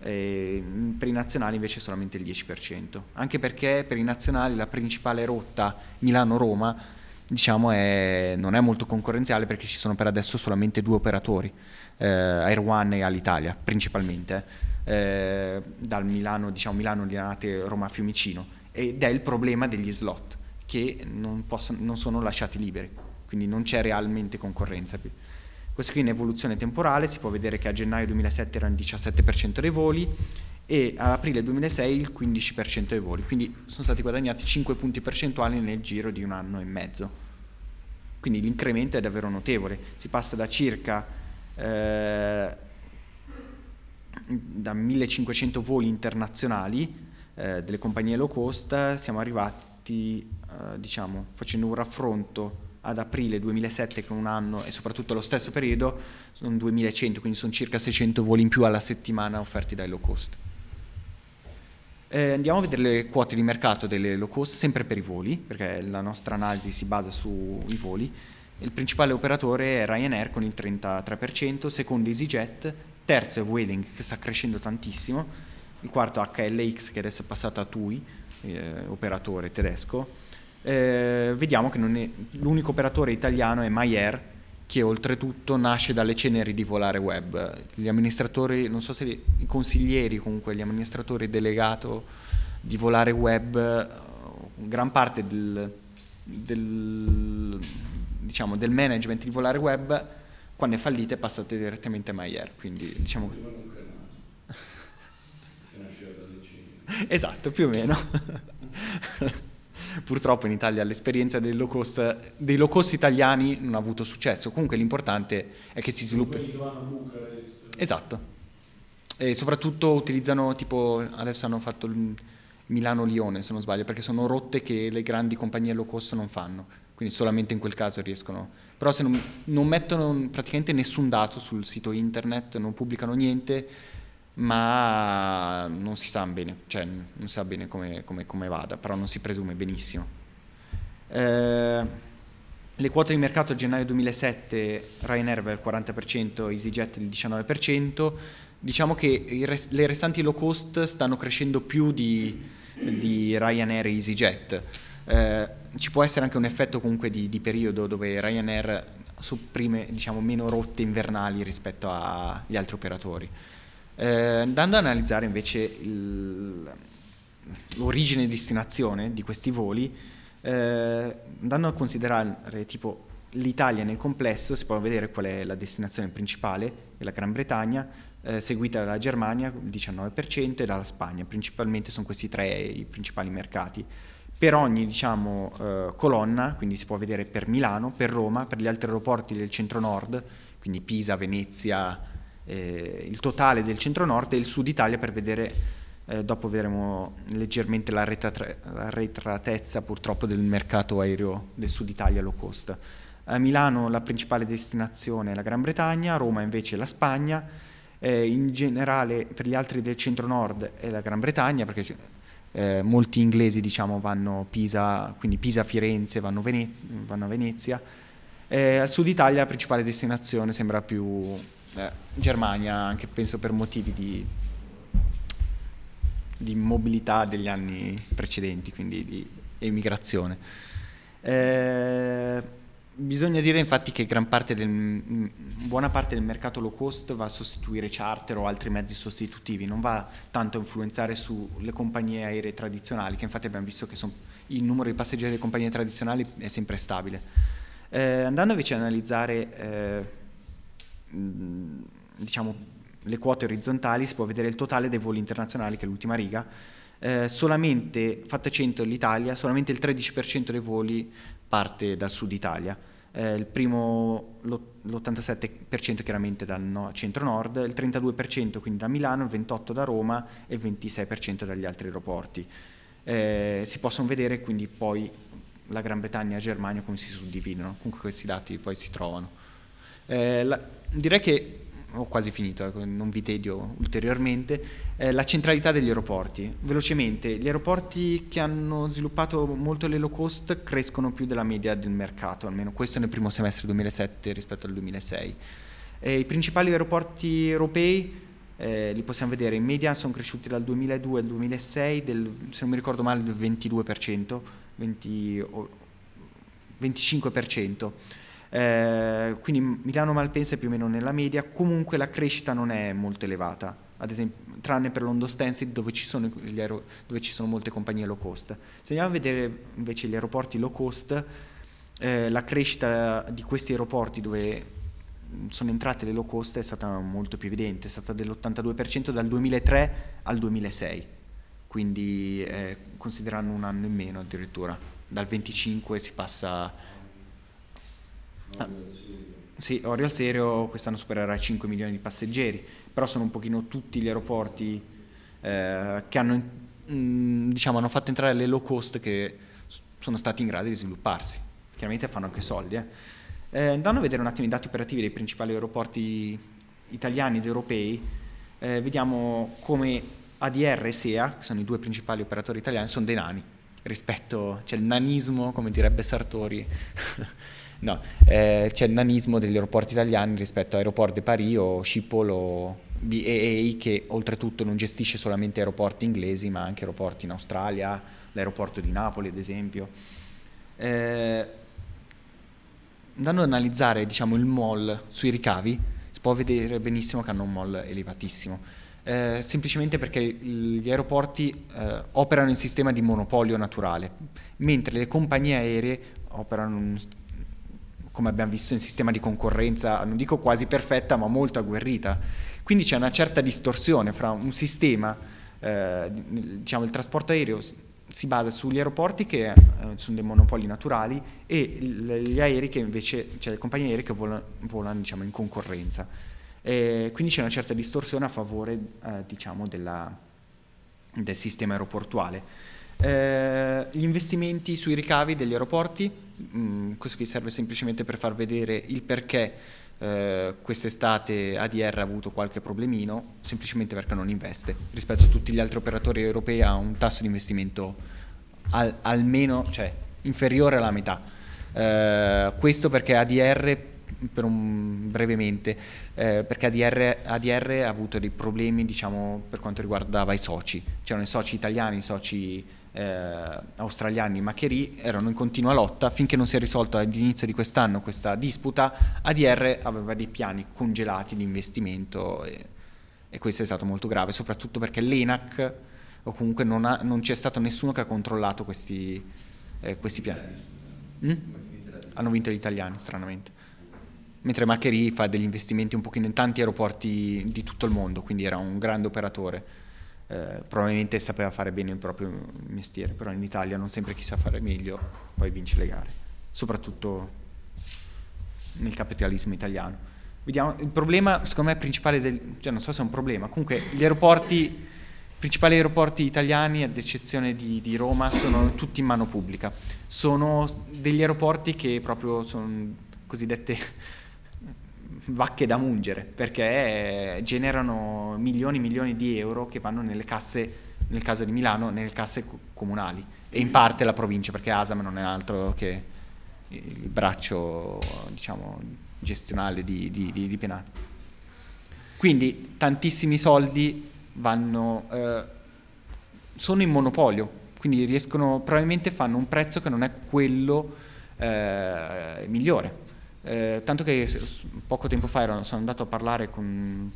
Speaker 1: Per i nazionali invece solamente il 10%, anche perché per i nazionali la principale rotta Milano-Roma diciamo è, non è molto concorrenziale perché ci sono per adesso solamente due operatori, eh, Air One e Alitalia principalmente, eh, dal Milano, diciamo Milano, Lianate, Roma, Fiumicino. Ed è il problema degli slot che non, possono, non sono lasciati liberi, quindi non c'è realmente concorrenza. Questo qui in evoluzione temporale si può vedere che a gennaio 2007 era il 17% dei voli e ad aprile 2006 il 15% dei voli, quindi sono stati guadagnati 5 punti percentuali nel giro di un anno e mezzo. Quindi l'incremento è davvero notevole, si passa da circa eh, da 1500 voli internazionali eh, delle compagnie low cost, siamo arrivati, eh, diciamo, facendo un raffronto ad aprile 2007 che è un anno e soprattutto lo stesso periodo sono 2100, quindi sono circa 600 voli in più alla settimana offerti dai low cost. Eh, andiamo a vedere le quote di mercato delle low cost, sempre per i voli, perché la nostra analisi si basa sui voli. Il principale operatore è Ryanair con il 33%, secondo EasyJet, terzo è Vueling che sta crescendo tantissimo, il quarto HLX che adesso è passato a TUI, eh, operatore tedesco. Eh, vediamo che è, l'unico operatore italiano è MyAir, che oltretutto nasce dalle ceneri di volare web. Gli amministratori, non so se i consiglieri, comunque gli amministratori delegato di volare web, gran parte del, del, diciamo, del management di volare web, quando è fallita è passato direttamente a MyAir. Quindi diciamo... Esatto, più o meno. purtroppo in Italia l'esperienza dei low cost, dei low cost italiani non ha avuto successo. Comunque l'importante è che si sviluppi. Esatto. E soprattutto utilizzano tipo adesso hanno fatto il Milano-Lione se non sbaglio perché sono rotte che le grandi compagnie low cost non fanno quindi solamente in quel caso riescono però se non, non mettono praticamente nessun dato sul sito internet non pubblicano niente ma non si sa bene, cioè non si sa bene come, come, come vada, però non si presume benissimo. Eh, le quote di mercato a gennaio 2007, Ryanair aveva il 40%, EasyJet il 19%, diciamo che res- le restanti low cost stanno crescendo più di, di Ryanair e EasyJet. Eh, ci può essere anche un effetto comunque di, di periodo dove Ryanair sopprime diciamo, meno rotte invernali rispetto agli altri operatori. Eh, andando ad analizzare invece il, l'origine e destinazione di questi voli, eh, andando a considerare tipo l'Italia nel complesso, si può vedere qual è la destinazione principale, la Gran Bretagna, eh, seguita dalla Germania, il 19%, e dalla Spagna. Principalmente sono questi tre i principali mercati. Per ogni diciamo, eh, colonna, quindi si può vedere per Milano, per Roma, per gli altri aeroporti del centro-nord, quindi Pisa, Venezia, eh, il totale del centro-nord e il sud Italia per vedere, eh, dopo vedremo leggermente l'arretratezza purtroppo del mercato aereo del sud Italia low cost. A Milano la principale destinazione è la Gran Bretagna, Roma invece la Spagna, eh, in generale per gli altri del centro-nord è la Gran Bretagna perché eh, molti inglesi diciamo vanno Pisa, quindi Pisa-Firenze, vanno, Venez- vanno a Venezia. Eh, al sud Italia la principale destinazione sembra più eh, Germania, anche penso per motivi di, di, mobilità degli anni precedenti, quindi di emigrazione. Eh, bisogna dire infatti che parte del, buona parte del mercato low cost va a sostituire charter o altri mezzi sostitutivi, non va tanto a influenzare sulle compagnie aeree tradizionali, che infatti abbiamo visto che son, il numero di passeggeri delle compagnie tradizionali è sempre stabile. Eh, andando invece a analizzare eh, Mm, diciamo, le quote orizzontali si può vedere il totale dei voli internazionali, che è l'ultima riga. Eh, solamente, fatta 100 l'Italia, solamente il 13% dei voli parte dal sud Italia. Eh, il primo, l'87% chiaramente dal no, centro-nord, il 32% quindi da Milano, il 28% da Roma e il 26% dagli altri aeroporti. Eh, si possono vedere quindi poi la Gran Bretagna e Germania come si suddividono, comunque questi dati poi si trovano. Eh, la, direi che ho quasi finito, ecco, non vi tedio ulteriormente, eh, la centralità degli aeroporti. Velocemente, gli aeroporti che hanno sviluppato molto le low cost crescono più della media del mercato, almeno questo nel primo semestre 2007 rispetto al 2006. Eh, I principali aeroporti europei, eh, li possiamo vedere, in media sono cresciuti dal 2002 al 2006, del, se non mi ricordo male, del 22%, 20, 25%. Eh, quindi Milano Malpensa è più o meno nella media, comunque la crescita non è molto elevata, esempio, tranne per London Stansted dove aero, dove ci sono molte compagnie low cost. Se andiamo a vedere invece gli aeroporti low cost, eh, la crescita di questi aeroporti dove sono entrate le low cost è stata molto più evidente, è stata dell'82% dal 2003 al 2006, quindi eh, considerando un anno in meno addirittura, dal 25 si passa Ah. Sì, Oriol Serio quest'anno supererà i 5 milioni di passeggeri, però sono un pochino tutti gli aeroporti eh, che hanno, mh, mm, diciamo, hanno, fatto entrare le low cost che sono stati in grado di svilupparsi. Chiaramente fanno anche soldi. Eh. Eh, andando a vedere un attimo i dati operativi dei principali aeroporti italiani ed europei, eh, vediamo come ADR e SEA, che sono i due principali operatori italiani, sono dei nani rispetto, c'è il nanismo, come direbbe Sartori, no, eh, c'è il nanismo degli aeroporti italiani rispetto a Aeroport de Paris o Schiphol o BAA che oltretutto non gestisce solamente aeroporti inglesi ma anche aeroporti in Australia, l'aeroporto di Napoli ad esempio. Eh, andando ad analizzare diciamo, il mall sui ricavi si può vedere benissimo che hanno un mall elevatissimo eh, semplicemente perché gli aeroporti eh, operano in sistema di monopolio naturale, mentre le compagnie aeree operano, in, come abbiamo visto, in sistema di concorrenza, non dico quasi perfetta, ma molto agguerrita. Quindi c'è una certa distorsione fra un sistema, eh, diciamo il trasporto aereo si basa sugli aeroporti che eh, sono dei monopoli naturali e gli aerei che invece, cioè le compagnie aeree che volano, volano diciamo, in concorrenza. E quindi c'è una certa distorsione a favore eh, diciamo della, del sistema aeroportuale. Eh, gli investimenti sui ricavi degli aeroporti, mh, mm, questo qui serve semplicemente per far vedere il perché eh, quest'estate ADR ha avuto qualche problemino, semplicemente perché non investe. Rispetto a tutti gli altri operatori europei ha un tasso di investimento al, almeno cioè, inferiore alla metà. Eh, questo perché ADR un, brevemente, eh, perché ADR, ADR, ha avuto dei problemi diciamo, per quanto riguardava i soci. C'erano i soci italiani, i soci eh, australiani, Maccheri, erano in continua lotta finché non si è risolto all'inizio di quest'anno questa disputa. ADR aveva dei piani congelati di investimento e, e questo è stato molto grave, soprattutto perché l'ENAC o comunque non, ha, non c'è stato nessuno che ha controllato questi, eh, questi piani. Mm? Hanno vinto gli italiani, stranamente mentre Macquarie fa degli investimenti un pochino in tanti aeroporti di tutto il mondo, quindi era un grande operatore. Eh, probabilmente sapeva fare bene il proprio mestiere, però in Italia non sempre chi sa fare meglio poi vince le gare, soprattutto nel capitalismo italiano. Vediamo, il problema secondo me principale, del, cioè non so se è un problema, comunque gli aeroporti, principali aeroporti italiani, ad eccezione di, di Roma, sono tutti in mano pubblica. Sono degli aeroporti che proprio sono cosiddette vacche da mungere perché generano milioni e milioni di euro che vanno nelle casse, nel caso di Milano, nelle casse comunali e in parte la provincia perché Asam non è altro che il braccio diciamo, gestionale di, di, di, di Penati. Quindi tantissimi soldi vanno, eh, sono in monopolio, quindi riescono, probabilmente fanno un prezzo che non è quello eh, migliore eh, tanto che poco tempo fa ero, sono andato a parlare con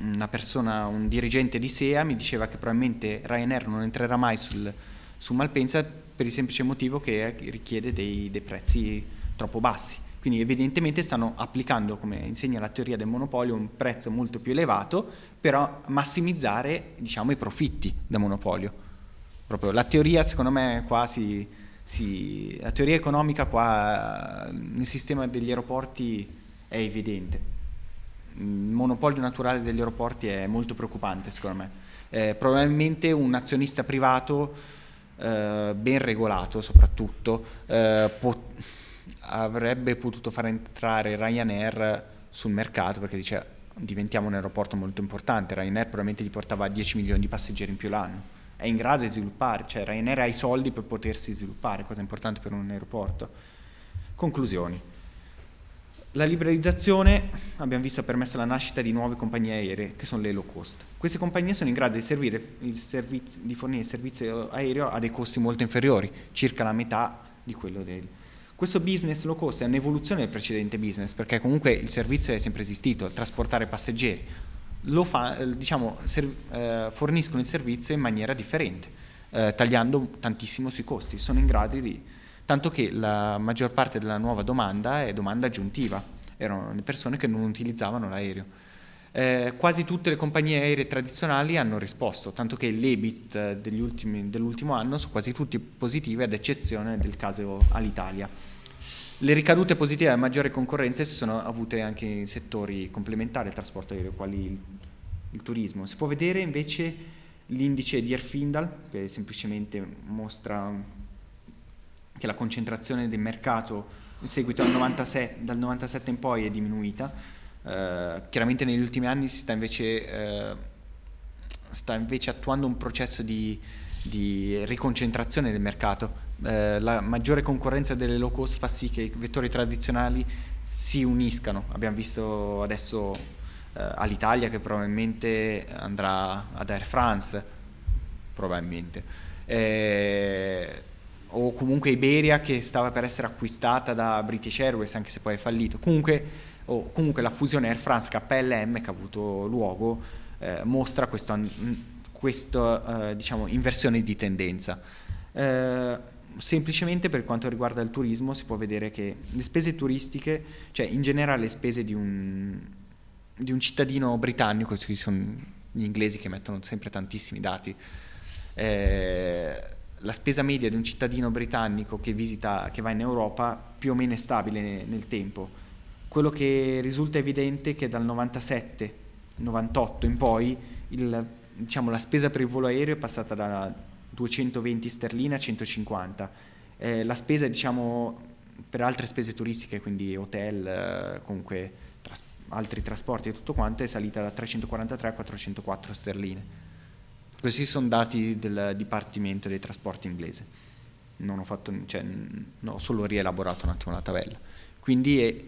Speaker 1: una persona, un dirigente di SEA, mi diceva che probabilmente Ryanair non entrerà mai sul, su Malpensa per il semplice motivo che richiede dei, dei prezzi troppo bassi. Quindi evidentemente stanno applicando, come insegna la teoria del monopolio, un prezzo molto più elevato, però massimizzare diciamo, i profitti da monopolio. Proprio la teoria secondo me qua si, sì, la teoria economica qua nel sistema degli aeroporti è evidente. Il monopolio naturale degli aeroporti è molto preoccupante secondo me. Eh, probabilmente un azionista privato eh, ben regolato soprattutto eh, pot- avrebbe potuto far entrare Ryanair sul mercato perché dice diventiamo un aeroporto molto importante, Ryanair probabilmente gli portava 10 milioni di passeggeri in più l'anno è in grado di sviluppare, cioè Ryanair ha i soldi per potersi sviluppare, cosa importante per un aeroporto. Conclusioni. La liberalizzazione, abbiamo visto, ha permesso la nascita di nuove compagnie aeree, che sono le low cost. Queste compagnie sono in grado di, servizi, di fornire il servizio aereo a dei costi molto inferiori, circa la metà di quello del... Questo business low cost è un'evoluzione del precedente business, perché comunque il servizio è sempre esistito, trasportare passeggeri fa, eh, diciamo, ser- eh, forniscono il servizio in maniera differente, eh, tagliando tantissimo sui costi. Sono in grado di... Tanto che la maggior parte della nuova domanda è domanda aggiuntiva, erano le persone che non utilizzavano l'aereo. Eh, quasi tutte le compagnie aeree tradizionali hanno risposto, tanto che l'EBIT eh, ultimi, dell'ultimo anno sono quasi tutti positive, ad eccezione del caso Alitalia. Le ricadute positive della maggiore concorrenza si sono avute anche in settori complementari al trasporto aereo, quali il, il turismo. Si può vedere invece l'indice di Erfindal, che semplicemente mostra che la concentrazione del mercato in seguito al 97, dal 97 in poi è diminuita. Eh, chiaramente negli ultimi anni si sta invece eh, sta invece attuando un processo di, di riconcentrazione del mercato. Eh, la maggiore concorrenza delle low cost fa sì che i vettori tradizionali si uniscano. Abbiamo visto adesso eh, all'Italia che probabilmente andrà ad Air France, probabilmente. Eh, o comunque Iberia che stava per essere acquistata da British Airways anche se poi è fallito. Comunque, o comunque la fusione Air France KLM che ha avuto luogo eh, mostra questa eh, diciamo, inversione di tendenza. Semplicemente per quanto riguarda il turismo si può vedere che le spese turistiche, cioè in generale le spese di un, di un cittadino britannico, ci sono gli inglesi che mettono sempre tantissimi dati, eh, la spesa media di un cittadino britannico che, visita, che va in Europa più o meno è stabile nel tempo. Quello che risulta evidente è che dal 97 98 in poi il, diciamo, la spesa per il volo aereo è passata da 220 sterline a 150. Eh, la spesa diciamo, per altre spese turistiche, quindi hotel, eh, comunque tras- altri trasporti e tutto quanto, è salita da 343 a 404 sterline. Questi sono dati del Dipartimento dei Trasporti inglese. Non ho, fatto, cioè, no, ho solo rielaborato un attimo la tabella. Quindi è,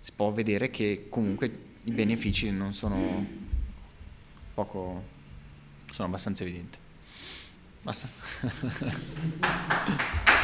Speaker 1: si può vedere che comunque i benefici non sono poco, sono abbastanza evidenti. Basta.